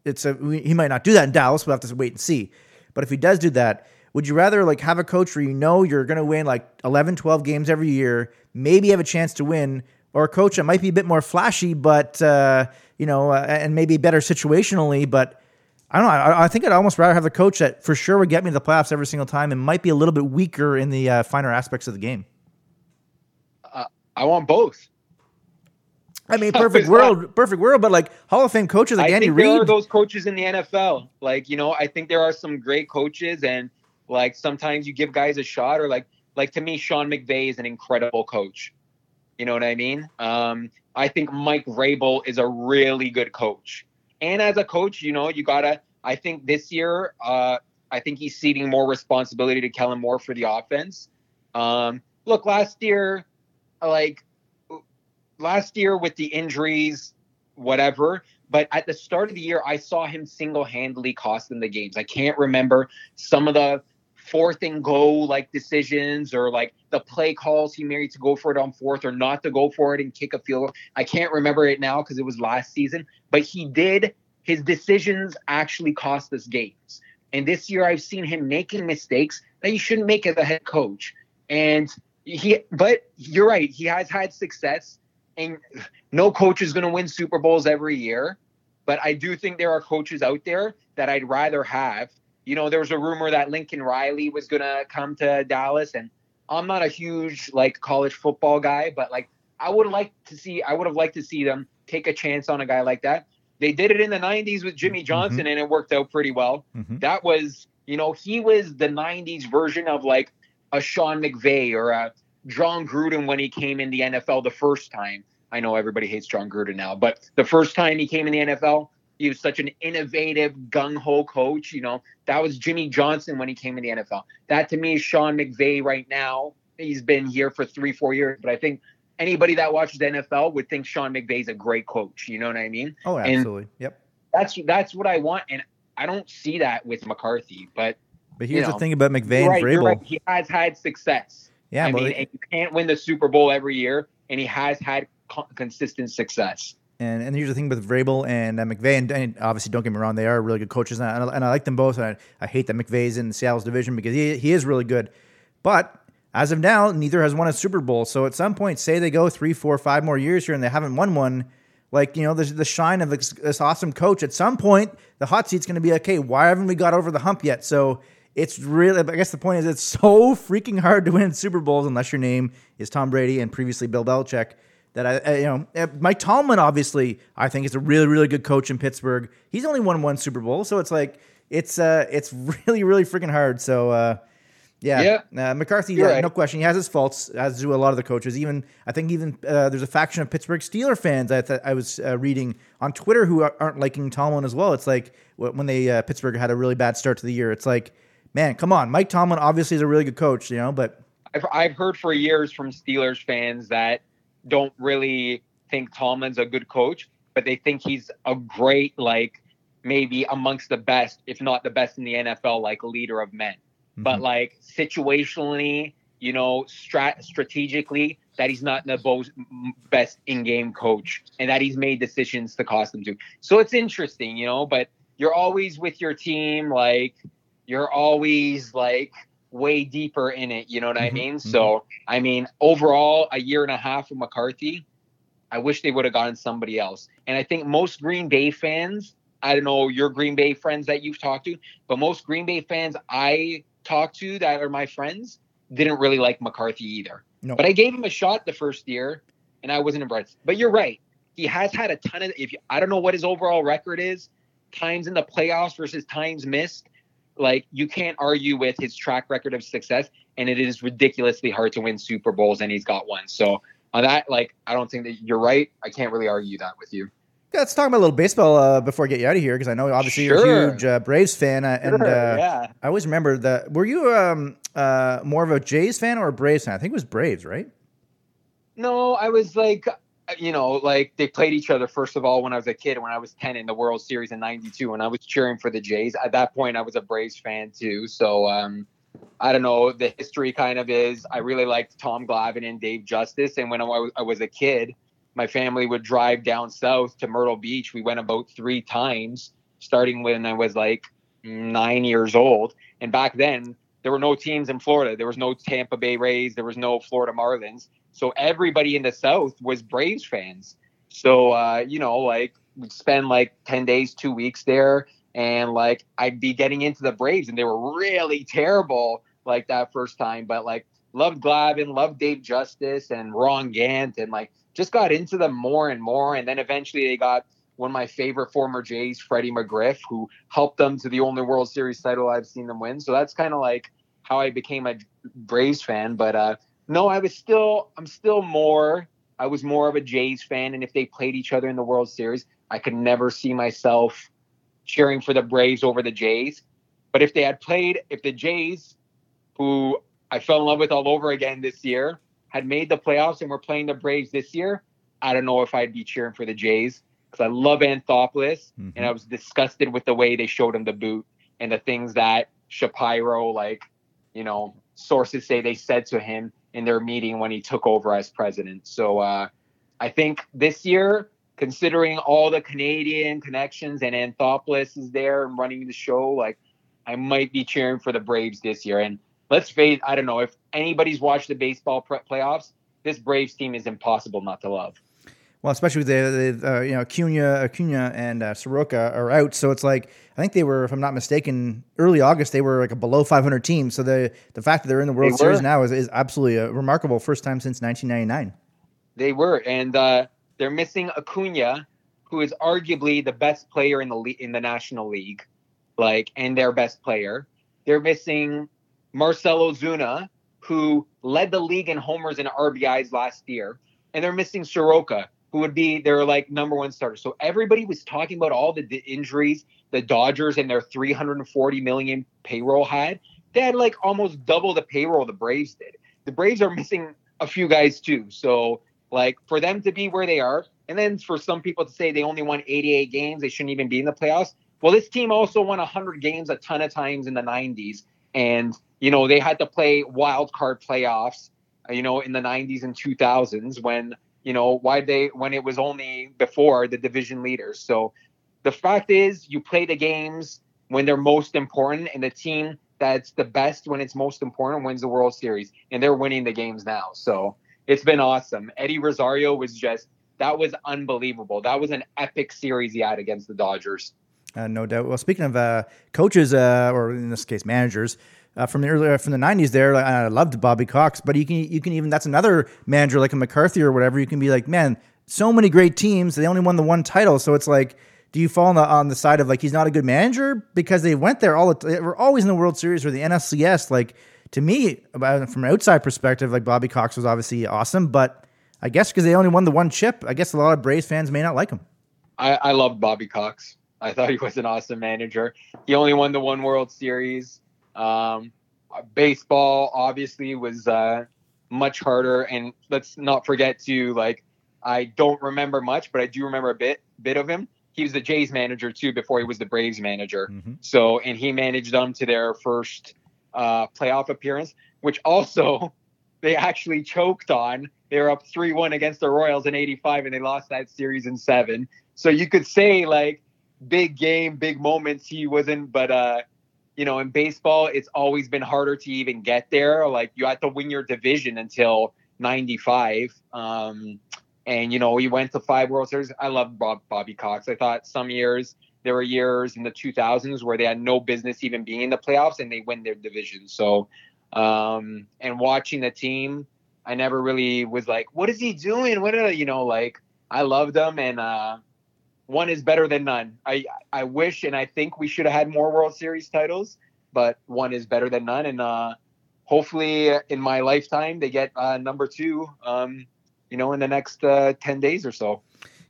it's a, he might not do that in Dallas. We'll have to wait and see. But if he does do that, would you rather like have a coach where you know you're going to win like 11, 12 games every year, maybe have a chance to win, or a coach that might be a bit more flashy, but uh, you know, uh, and maybe better situationally, but I don't know. I, I think I'd almost rather have a coach that for sure would get me to the playoffs every single time and might be a little bit weaker in the uh, finer aspects of the game. I want both. I mean, perfect world, perfect world, but like Hall of Fame coaches like I Andy think there are Reid. those coaches in the NFL. Like, you know, I think there are some great coaches and like sometimes you give guys a shot or like like to me, Sean McVay is an incredible coach. You know what I mean? Um, I think Mike Vrabel is a really good coach. And as a coach, you know, you gotta I think this year, uh, I think he's ceding more responsibility to Kellen Moore for the offense. Um, look, last year, like last year with the injuries, whatever. But at the start of the year, I saw him single handedly cost them the games. I can't remember some of the fourth and go like decisions or like the play calls he made to go for it on fourth or not to go for it and kick a field. I can't remember it now because it was last season, but he did. His decisions actually cost us games. And this year, I've seen him making mistakes that you shouldn't make as a head coach. And he, but you're right, he has had success and no coach is going to win Super Bowls every year, but I do think there are coaches out there that I'd rather have. You know, there was a rumor that Lincoln Riley was going to come to Dallas, and I'm not a huge like college football guy, but like I would like to see, I would have liked to see them take a chance on a guy like that. They did it in the 90s with Jimmy Johnson, and it worked out pretty well. Mhm. That was, you know, he was the 90s version of like a Sean McVay or a Jon Gruden when he came in the NFL the first time. I know everybody hates Jon Gruden now, but the first time he came in the NFL, he was such an innovative, gung ho coach. You know, that was Jimmy Johnson when he came in the NFL. That to me is Sean McVay right now. He's been here for three, four years, but I think anybody that watches the NFL would think Sean McVay's a great coach. You know what I mean? Oh, and- absolutely. yep. That's that's what I want, and I don't see that with McCarthy. But But here's you the thing about McVay you're and right, Vrabel. right. He has had success. Yeah, I but mean, and you can't win the Super Bowl every year, and he has had co- consistent success. And and here's the thing with Vrabel and uh, McVay, and, and obviously don't get me wrong, they are really good coaches, and I, and I like them both. And I, I hate that McVay's in Seattle's division because he he is really good, but as of now, neither has won a Super Bowl. So at some point, say they go three, four, five more years here, and they haven't won one. Like you know, there's the shine of this, this awesome coach. At some point, the hot seat's going to be okay. Why haven't we got over the hump yet? So it's really, I guess the point is, it's so freaking hard to win Super Bowls unless your name is Tom Brady and previously Bill Belichick that I, I- you know, uh, Mike Tomlin obviously I think is a really really good coach in Pittsburgh. He's only won one Super Bowl, so it's like it's uh it's really really freaking hard. So uh yeah, Uh, McCarthy, yeah, right. no question, he has his faults, as do a lot of the coaches. Even I think even uh, there's a faction of Pittsburgh Steeler fans I th- I was uh, reading on Twitter who are- aren't liking Tomlin as well. It's like when they uh, Pittsburgh had a really bad start to the year. It's like, man, come on, Mike Tomlin obviously is a really good coach, you know, but I've I've heard for years from Steelers fans that don't really think Tomlin's a good coach, but they think he's a great like maybe amongst the best, if not the best in the NFL, like leader of men. But Mhm. like situationally, you know, strat strategically, that he's not the best in-game coach, and that he's made decisions to cost them to. So it's interesting, you know. But you're always with your team, like you're always like way deeper in it. You know what I Mhm, mean? So I mean, overall, a year and a half of McCarthy. I wish they would have gotten somebody else. And I think most Green Bay fans I don't know your Green Bay friends that you've talked to, but most Green Bay fans I talked to that are my friends didn't really like McCarthy either. No. But I gave him a shot the first year, and I wasn't impressed. But you're right. He has had a ton of. If you, I don't know what his overall record is, times in the playoffs versus times missed. Like you can't argue with his track record of success, and it is ridiculously hard to win Super Bowls, and he's got one. So on that, like I don't think that you're right. I can't really argue that with you. Yeah, let's talk about a little baseball uh, before I get you out of here because I know obviously you're a huge uh, Braves fan, uh, and Sure, uh, yeah. I always remember that. Were you um, uh, more of a Jays fan or a Braves fan? I think it was Braves, right? No, I was like, you know, like they played each other first of all when I was a kid, when I was 10 in the World Series in 92, and I was cheering for the Jays. At that point, I was a Braves fan too. So, um, I don't know. The history kind of is I really liked Tom Glavine and Dave Justice. And when I was, I was a kid, my family would drive down south to Myrtle Beach. We went about three times, starting when I was like nine years old. And back then, there were no teams in Florida. There was no Tampa Bay Rays. There was no Florida Marlins. So everybody in the South was Braves fans. So uh, you know, like we'd spend like ten days, two weeks there, and like I'd be getting into the Braves, and they were really terrible like that first time. But like loved Glavine, loved Dave Justice and Ron Gant, and like just got into them more and more. And then eventually they got one of my favorite former Jays, Freddie McGriff, who helped them to the only World Series title I've seen them win. So that's kind of like how I became a Braves fan. But uh, no, I was still, I'm still more, I was more of a Jays fan. And if they played each other in the World Series, I could never see myself cheering for the Braves over the Jays. But if they had played, if the Jays, who I fell in love with all over again this year, had made the playoffs and were playing the Braves this year, I don't know if I'd be cheering for the Jays because I love Anthopoulos Mhm. and I was disgusted with the way they showed him the boot and the things that Shapiro, like, you know, sources say they said to him in their meeting when he took over as president. So uh, I think this year, considering all the Canadian connections and Anthopoulos is there and running the show, like, I might be cheering for the Braves this year. And let's face, I don't know if anybody's watched the baseball pre- playoffs. This Braves team is impossible not to love. Well, especially with the, the uh, you know Acuna, Acuna, and uh, Soroka are out, so it's like I think they were, if I'm not mistaken, early August they were like a below 500 team. So the the fact that they're in the World They Series were. now is, is absolutely a remarkable first time since 1999. They were, and uh, they're missing Acuna, who is arguably the best player in the le- in the National League, like, and their best player. They're missing Marcell Ozuna, who led the league in homers and RBIs last year, and they're missing Soroka, who would be their like number one starter. So everybody was talking about all the d- injuries the Dodgers and their 340 million payroll had. They had like almost double the payroll the Braves did. The Braves are missing a few guys too. So like for them to be where they are, and then for some people to say they only won 88 games, they shouldn't even be in the playoffs. Well, this team also won 100 games a ton of times in the 90s, and you know they had to play wild card playoffs, uh, you know, in the 90s and 2000s when you know why they when it was only before the division leaders. So the fact is, you play the games when they're most important, and the team that's the best when it's most important wins the World Series, and they're winning the games now. So it's been awesome. Eddie Rosario was just that was unbelievable. That was an epic series he had against the Dodgers. Uh, no doubt. Well, speaking of uh, coaches, uh, or in this case, managers uh, from the earlier from the '90s, there like, I loved Bobby Cox, but you can you can even that's another manager like a McCarthy or whatever. You can be like, man, so many great teams, they only won the one title, so it's like. Do you fall on the, on the side of like he's not a good manager because they went there all the they were always in the World Series or the NLCS? Like to me, from an outside perspective, like Bobby Cox was obviously awesome, but I guess because they only won the one chip, I guess a lot of Braves fans may not like him. I, I loved Bobby Cox. I thought he was an awesome manager. He only won the one World Series. Um, baseball obviously was uh, much harder, and let's not forget to like. I don't remember much, but I do remember a bit bit of him. He was the Jays manager too before he was the Braves manager. Mhm. So, and he managed them to their first uh, playoff appearance, which also they actually choked on. They were up 3 1 against the Royals in 85, and they lost that series in seven. So you could say, like, big game, big moments. He wasn't, but, uh, you know, in baseball, it's always been harder to even get there. Like, you had to win your division until 95. Um, and, you know, he went to five World Series. I love Bob, Bobby Cox. I thought some years there were years in the 2000s where they had no business even being in the playoffs and they win their division. So, um, and watching the team, I never really was like, what is he doing? What are you know like? I loved them, and uh, one is better than none. I I wish and I think we should have had more World Series titles, but one is better than none, and uh, hopefully in my lifetime they get uh, number two. Um, you know, in the next uh, ten days or so.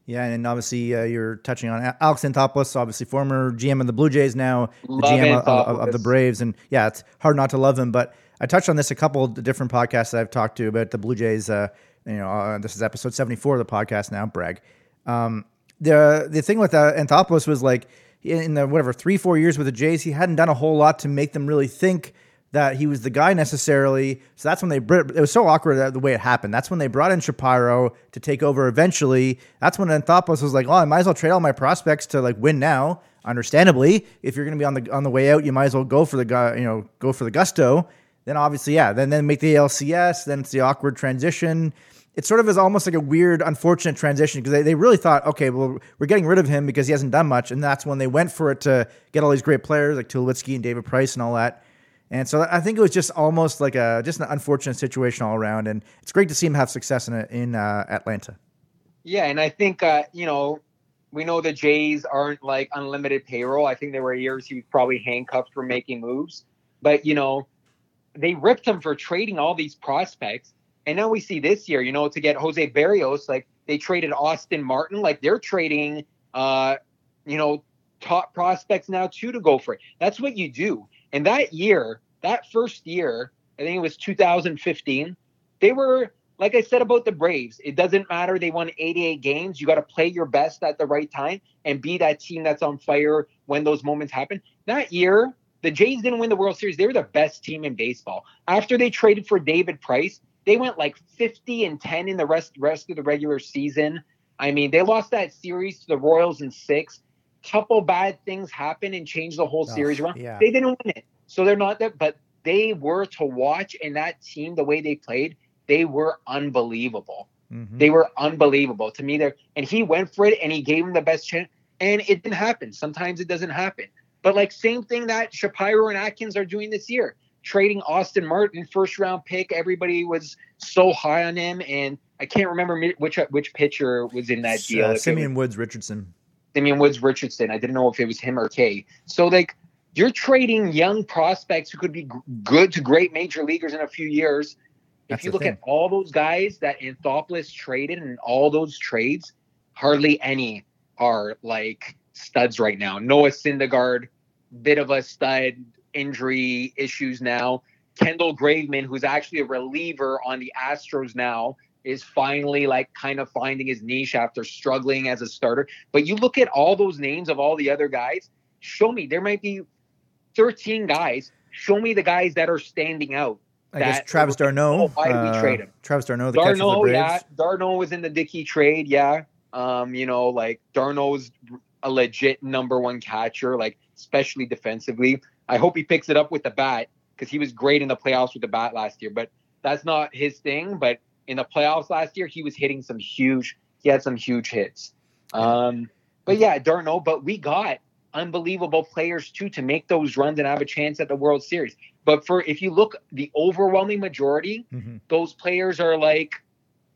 Yeah, and obviously uh, you're touching on Alex Anthopoulos, obviously former GM of the Blue Jays, now Love the GM of, of, the Braves, and yeah, it's hard not to love him. But I touched on this a couple of different podcasts that I've talked to about the Blue Jays. Uh, you know, uh, this is episode 74 of the podcast now. Brag. Um, the the thing with uh, Anthopoulos was like in the whatever three four years with the Jays, he hadn't done a whole lot to make them really think that he was the guy necessarily. So that's when they it was so awkward the way it happened. That's when they brought in Shapiro to take over eventually. That's when Anthopoulos was like, "Oh, I might as well trade all my prospects to like win now." Understandably, if you're going to be on the on the way out, you might as well go for the guy, you know, go for the gusto. Then obviously, yeah, then then make the ALCS, Then it's the awkward transition. It sort of is almost like a weird, unfortunate transition because they, they really thought, okay, well, we're getting rid of him because he hasn't done much, and that's when they went for it to get all these great players like Tulowitzki and David Price and all that. And so I think it was just almost like a just an unfortunate situation all around, and it's great to see him have success in in uh, Atlanta. Yeah, and I think uh, you know we know the Jays aren't like unlimited payroll. I think there were years he was probably handcuffed for making moves, but you know they ripped him for trading all these prospects, and now we see this year, you know, to get Jose Berrios, like they traded Austin Martin, like they're trading, uh, you know, top prospects now too to go for it. That's what you do. And that year, that first year, I think it was 2015, they were like I said about the Braves, it doesn't matter. They won 88 games. You got to play your best at the right time and be that team that's on fire when those moments happen. That year, the Jays didn't win the World Series. They were the best team in baseball. After they traded for David Price, they went like 50 and 10 in the rest rest of the regular season. I mean, they lost that series to the Royals in six. Couple bad things happened and changed the whole series around. yeah. They didn't win it, so they're not that. But they were to watch, and that team, the way they played, they were unbelievable. Mhm. They were unbelievable to me. There, and he went for it, and he gave him the best chance. And it didn't happen. Sometimes it doesn't happen. But like same thing that Shapiro and Atkins are doing this year, trading Austin Martin, first round pick. Everybody was so high on him, and I can't remember which which pitcher was in that deal. uh, it was- Simeon Woods Richardson. Simeon Woods Richardson. I didn't know if it was him or Kay. So like you're trading young prospects who could be good to great major leaguers in a few years. That's if you look thing. at all those guys that Anthopoulos traded and all those trades, hardly any are like studs right now. Noah Syndergaard, bit of a stud, injury issues now. Kendall Graveman, who's actually a reliever on the Astros now, is finally like kind of finding his niche after struggling as a starter. But you look at all those names of all the other guys, show me there might be 13 guys. Show me the guys that are standing out. I guess Travis d'Arnaud. Oh, why did we uh, trade him? Travis d'Arnaud, the catcher for the d'Arnaud, Braves. yeah, d'Arnaud was in the Dickey trade, yeah. Um, you know, like d'Arnaud's a legit number one catcher, like especially defensively. I hope he picks it up with the bat because he was great in the playoffs with the bat last year. But that's not his thing. But in the playoffs last year, he was hitting some huge. He had some huge hits. Um, but yeah, d'Arnaud. But we got unbelievable players too to make those runs and have a chance at the World Series. But for if you look, the overwhelming majority Mhm. those players are like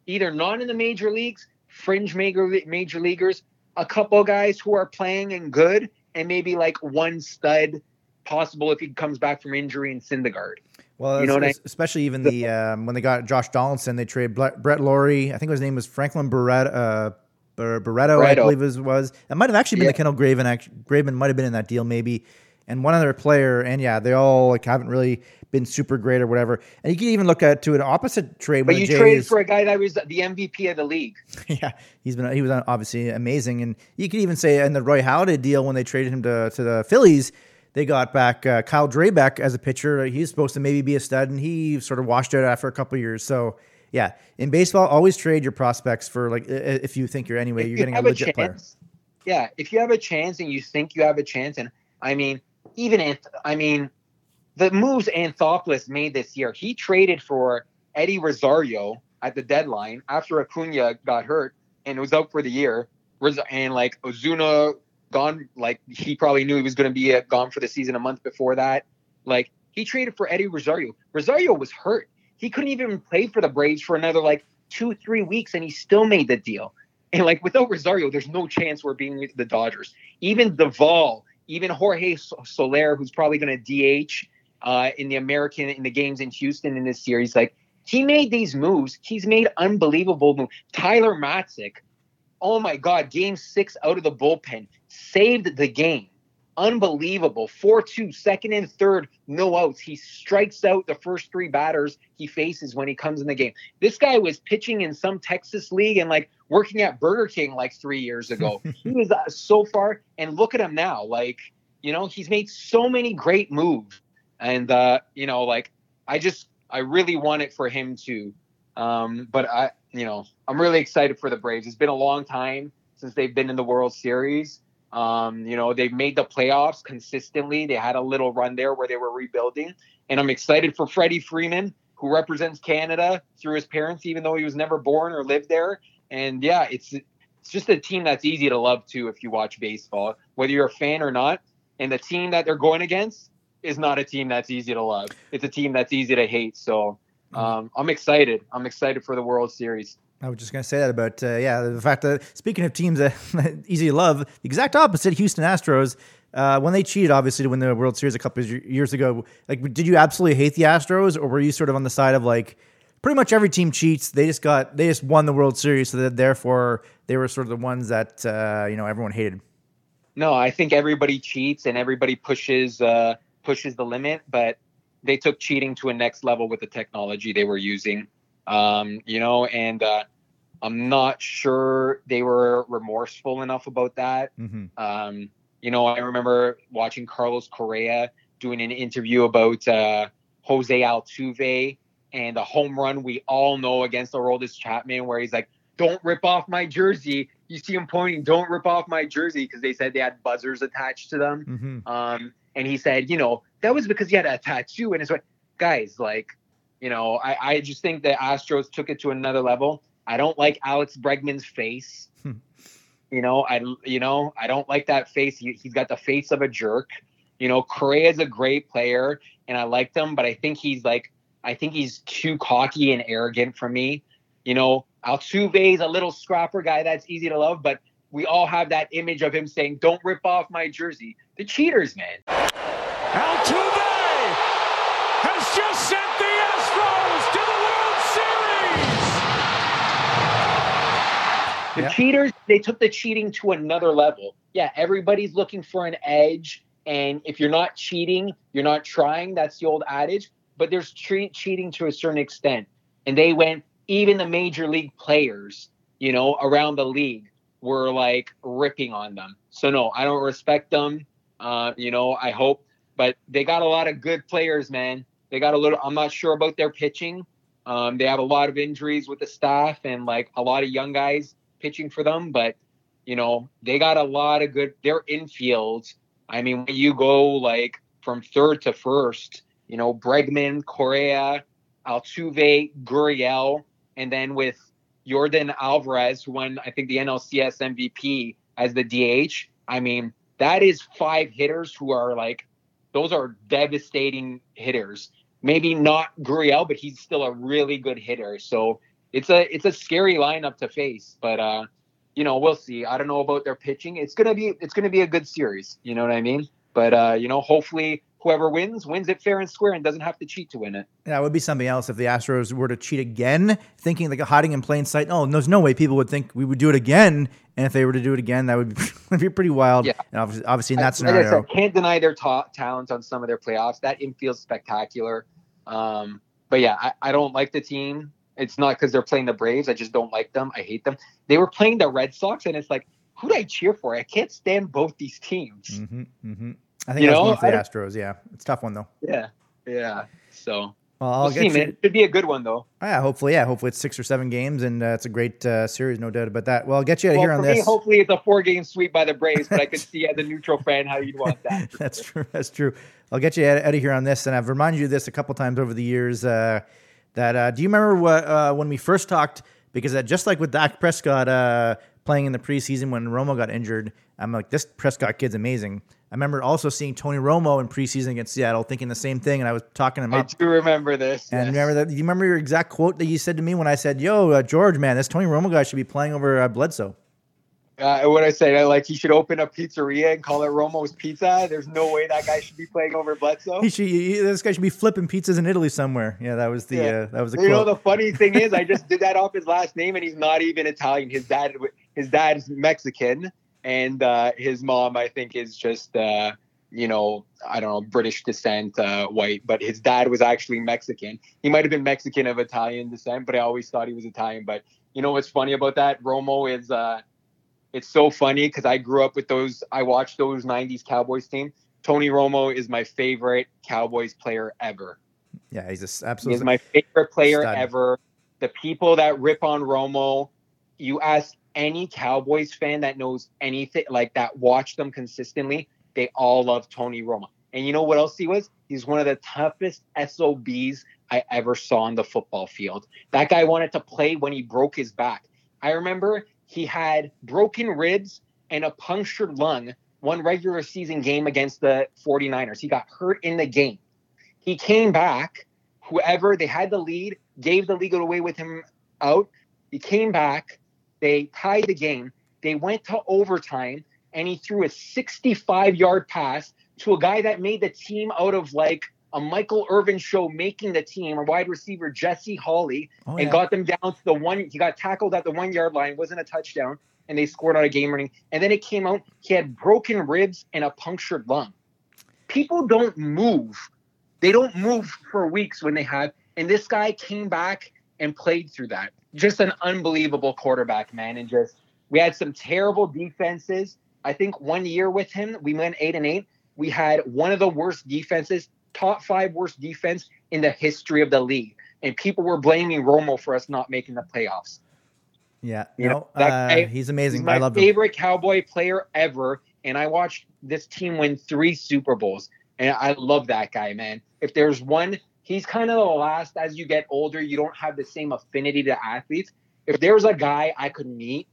either not in the major leagues, fringe major major leaguers, a couple guys who are playing and good, and maybe like one stud possible if he comes back from injury in Syndergaard. Well, You know es- what I- especially even the um, when they got Josh Donaldson, they traded Brett, Lawrie. I think his name was Franklin Barretto. Uh, I believe it was. It might have actually been Yeah. the Kendall Graven. Actually, Graven might have been in that deal, maybe. And one other player, and yeah, they all like haven't really been super great or whatever. And you can even look at to an opposite trade. But you traded for a guy that was the MVP of the league. yeah, he's been he was obviously amazing, and you could even say in the Roy Halladay deal when they traded him to to the Phillies, they got back uh, Kyle Drabek as a pitcher. He's supposed to maybe be a stud, and he sort of washed out after a couple of years. So yeah, in baseball, always trade your prospects for like if you think you're anyway, you're you getting a legit player. Yeah, if you have a chance and you think you have a chance, and I mean, even if I mean, the moves Anthopoulos made this year, he traded for Eddie Rosario at the deadline after Acuna got hurt and was out for the year, and like Ozuna gone. Like he probably knew he was going to be uh, gone for the season a month before that. Like he traded for Eddie Rosario. Rosario was hurt. He couldn't even play for the Braves for another like two, three weeks, and he still made the deal. And like without Rosario, there's no chance we're being the Dodgers. Even Duvall, even Jorge Soler, who's probably going to DH uh, in the American in the games in Houston in this series, like he made these moves. He's made unbelievable moves. Tyler Matzek, oh my God, game six out of the bullpen, saved the game. Unbelievable. 4 2, second and third, no outs. He strikes out the first three batters he faces when he comes in the game. This guy was pitching in some Texas league and like working at Burger King like three years ago. he was uh, so far, and look at him now. Like, you know, he's made so many great moves. And, uh, you know, like, I just, I really want it for him to. Um, but I, you know, I'm really excited for the Braves. It's been a long time since they've been in the World Series. Um, you know, they've made the playoffs consistently. They had a little run there where they were rebuilding. And I'm excited for Freddie Freeman, who represents Canada through his parents, even though he was never born or lived there. And yeah, it's it's just a team that's easy to love too if you watch baseball, whether you're a fan or not. And the team that they're going against is not a team that's easy to love. It's a team that's easy to hate. So um, I'm excited. I'm excited for the World Series. I was just going to say that about uh, yeah the fact that speaking of teams that easy to love, the exact opposite Houston Astros uh, when they cheated obviously to win the World Series a couple of years ago. Like, did you absolutely hate the Astros, or were you sort of on the side of like pretty much every team cheats? They just got they just won the World Series, so that therefore they were sort of the ones that uh, you know everyone hated. No, I think everybody cheats and everybody pushes uh, pushes the limit, but they took cheating to a next level with the technology they were using. Um, you know, and uh, I'm not sure they were remorseful enough about that. Mm-hmm. Um, you know, I remember watching Carlos Correa doing an interview about uh, Jose Altuve and the home run we all know against the Aroldis Chapman, where he's like, "Don't rip off my jersey." You see him pointing, "Don't rip off my jersey," because they said they had buzzers attached to them. Mm-hmm. Um, and he said, you know, that was because he had a tattoo. And it's like, guys, like, you know, I, I just think the Astros took it to another level. I don't like Alex Bregman's face. Hmm. you know, I you know, I don't like that face. He, he's got the face of a jerk. You know, Correa is a great player and I liked him, but I think he's like I think he's too cocky and arrogant for me. You know, Altuve is a little scrapper guy that's easy to love, but we all have that image of him saying, "Don't rip off my jersey." The cheaters, man. Altuve has just sent the Astros to the World Series. The yep. cheaters, they took the cheating to another level. Yeah, everybody's looking for an edge, and if you're not cheating, you're not trying. That's the old adage. But there's tre- cheating to a certain extent, and they went. Even the major league players, you know, around the league were like ripping on them. So no, I don't respect them. Uh, you know, I hope, but they got a lot of good players, man. They got a little. I'm not sure about their pitching. Um, they have a lot of injuries with the staff and like a lot of young guys pitching for them, but you know they got a lot of good. Their infield. I mean, when you go like from third to first, you know Bregman, Correa, Altuve, Gurriel, and then with Jordan Alvarez, who won, I think, the NLCS MVP as the DH. I mean, that is five hitters who are like, those are devastating hitters. Maybe not Gurriel, but he's still a really good hitter. So it's a it's a scary lineup to face. But uh, you know, we'll see. I don't know about their pitching. It's gonna be it's gonna be a good series. You know what I mean? But uh, you know, hopefully whoever wins wins it fair and square and doesn't have to cheat to win it. Yeah, it would be something else if the Astros were to cheat again, thinking like hiding in plain sight. Oh, there's no way people would think we would do it again. And if they were to do it again, that would be, would be pretty wild. Yeah. And obviously, obviously in that I, scenario, like I said, can't deny their ta- talent on some of their playoffs. That infield's spectacular. Um, but yeah, I, I don't like the team. It's not because they're playing the Braves. I just don't like them. I hate them. They were playing the Red Sox, and it's like, who do I cheer for? I can't stand both these teams. Mm-hmm, mm-hmm. I think you know, for the Astros. Yeah, it's tough one though. Yeah, yeah. So well, I'll we'll get see, man. It should be a good one though. Oh, yeah, hopefully, yeah, hopefully it's six or seven games, and uh, it's a great uh, series, no doubt about that. Well, I'll get you out well, here on this. Me, hopefully, it's a four-game sweep by the Braves, but I could see as a neutral fan how you'd want that. that's true. That's true. I'll get you out, of here on this, and I've reminded you this a couple times over the years. Uh, that uh, do you remember what, uh, when we first talked? Because uh, just like with Dak Prescott, playing in the preseason when Romo got injured. I'm like, this Prescott kid's amazing. I remember also seeing Tony Romo in preseason against Seattle, thinking the same thing, and I was talking to him I up. do remember this. And yes. remember that? Do you remember your exact quote that you said to me when I said, "Yo, uh, George, man, this Tony Romo guy should be playing over uh, Bledsoe." Uh, what I said, I like he should open a pizzeria and call it Romo's Pizza. There's no way that guy should be playing over Bledsoe. He should, he- this guy should be flipping pizzas in Italy somewhere. Yeah, that was the Yeah. uh, that was the you know the funny thing is, I just did that off his last name, and he's not even Italian. His dad, his dad's Mexican, and uh, his mom, I think, is just uh, you know, I don't know, British descent, uh, white. But his dad was actually Mexican. He might have been Mexican of Italian descent, but I always thought he was Italian. But you know what's funny about that? Romo is. Uh, it's so funny because I grew up with those. I watched those '90s Cowboys team. Tony Romo is my favorite Cowboys player ever. yeah, he's just absolutely. He's my favorite player Stud. ever. The people that rip on Romo, you ask any Cowboys fan that knows anything like that, watch them consistently, they all love Tony Romo. And you know what else he was? He's one of the toughest SOBs I ever saw on the football field. That guy wanted to play when he broke his back. I remember he had broken ribs and a punctured lung one regular season game against the 49ers. He got hurt in the game. He came back. Whoever they had the lead gave the lead away with him out. He came back. They tied the game. They went to overtime, and he threw a 65 yard pass to a guy that made the team out of like a Michael Irvin show making the team, a wide receiver, Jesse Holley, Oh, and yeah. got them down to the one. He got tackled at the one yard line, wasn't a touchdown, and they scored on a game winning. And then it came out he had broken ribs and a punctured lung. People don't move. They don't move for weeks when they have. And this guy came back and played through that. Just an unbelievable quarterback, man. And just we had some terrible defenses. I think one year with him, we went eight and eight. We had one of the worst defenses, top five worst defense in the history of the league. And people were blaming Romo for us not making the playoffs. yeah, you no, know, that uh, guy- he's He's amazing. my I love him. favorite Cowboy player ever. And I watched this team win three Super Bowls. And I love that guy, man. If there's one, he's kind of the last as you get older, you don't have the same affinity to athletes. If there's a guy I could meet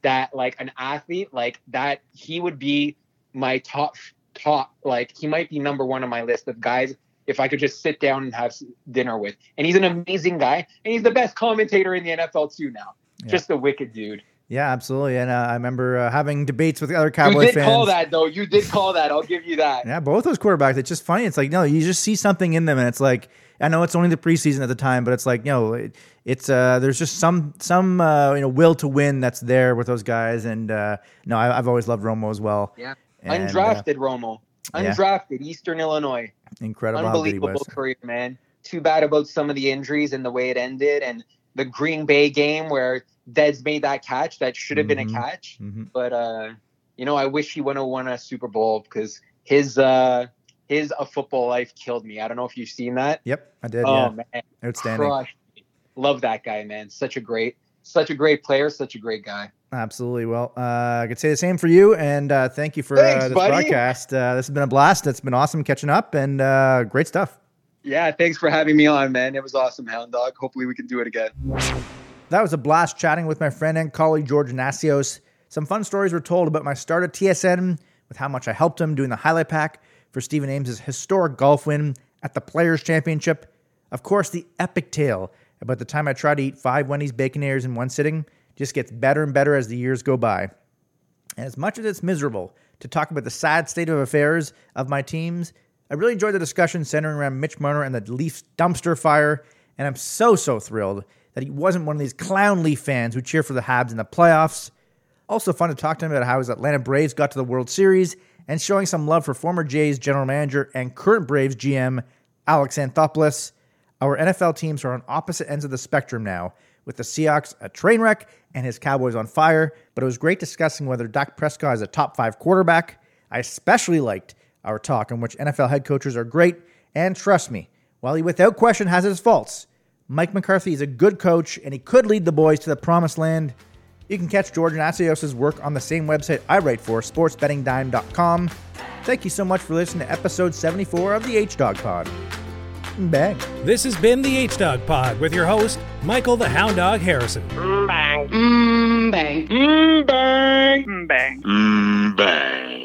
that like an athlete like that, he would be my top top like he might be number one on my list of guys if I could just sit down and have dinner with. And he's an amazing guy, and he's the best commentator in the NFL too now. Yeah. Just a wicked dude. Yeah, absolutely. And uh, I remember uh, having debates with other cowboys. You did fans. call that though. You did call that. I'll give you that. Yeah, both those quarterbacks. It's just funny. It's like no, you just see something in them, and it's like I know it's only the preseason at the time, but it's like you know, it, it's uh, there's just some some uh, you know will to win that's there with those guys, and uh, no, I, I've always loved Romo as well. Yeah. And, uh, Undrafted Romo. yeah. Undrafted Eastern Illinois. incredible, how good he Unbelievable career, man. Too bad about some of the injuries and the way it ended, and the Green Bay game where Dez made that catch that should have been Mhm. a catch. hmm But uh, you know, I wish he would have won a Super Bowl because his uh his a football life killed me. I don't know if you've seen that. Yep, I did. oh yeah, man, outstanding. crushed. Love that guy, man. Such a great, such a great player, such a great guy. Absolutely. Well, uh, I could say the same for you, and uh, thank you for uh, this buddy. broadcast. Uh, this has been a blast. It's been awesome catching up, and uh, great stuff. Yeah, thanks for having me on, man. It was awesome, Hound Dog. Hopefully, we can do it again. That was a blast chatting with my friend and colleague George Nasios. Some fun stories were told about my start at TSN, with how much I helped him doing the highlight pack for Stephen Ames's historic golf win at the Players Championship. Of course, the epic tale about the time I tried to eat five Wendy's Baconators in one sitting just gets better and better as the years go by. And as much as it's miserable to talk about the sad state of affairs of my teams, I really enjoyed the discussion centering around Mitch Marner and the Leafs dumpster fire. And I'm so, so thrilled that he wasn't one of these clown Leaf fans who cheer for the Habs in the playoffs. Also, fun to talk to him about how his Atlanta Braves got to the World Series and showing some love for former Jays general manager and current Braves GM Alex Anthopoulos. Our NFL teams are on opposite ends of the spectrum now, with the Seahawks a train wreck and his Cowboys on fire. But it was great discussing whether Dak Prescott is a top five quarterback. I especially liked our talk in which NFL head coaches are great, and trust me, while he without question has his faults, Mike McCarthy is a good coach and he could lead the boys to the promised land. You can catch George Nasios' work on the same website I write for, sportsbettingdime.com. Thank you so much for listening to episode 74 of the H Dog Pod. Bang. This has been the H Dog Pod with your host, Michael the Hound Dog Harrison. Mm, Mm, bang. Mm, bang. Mm, bang. Mmm, bang.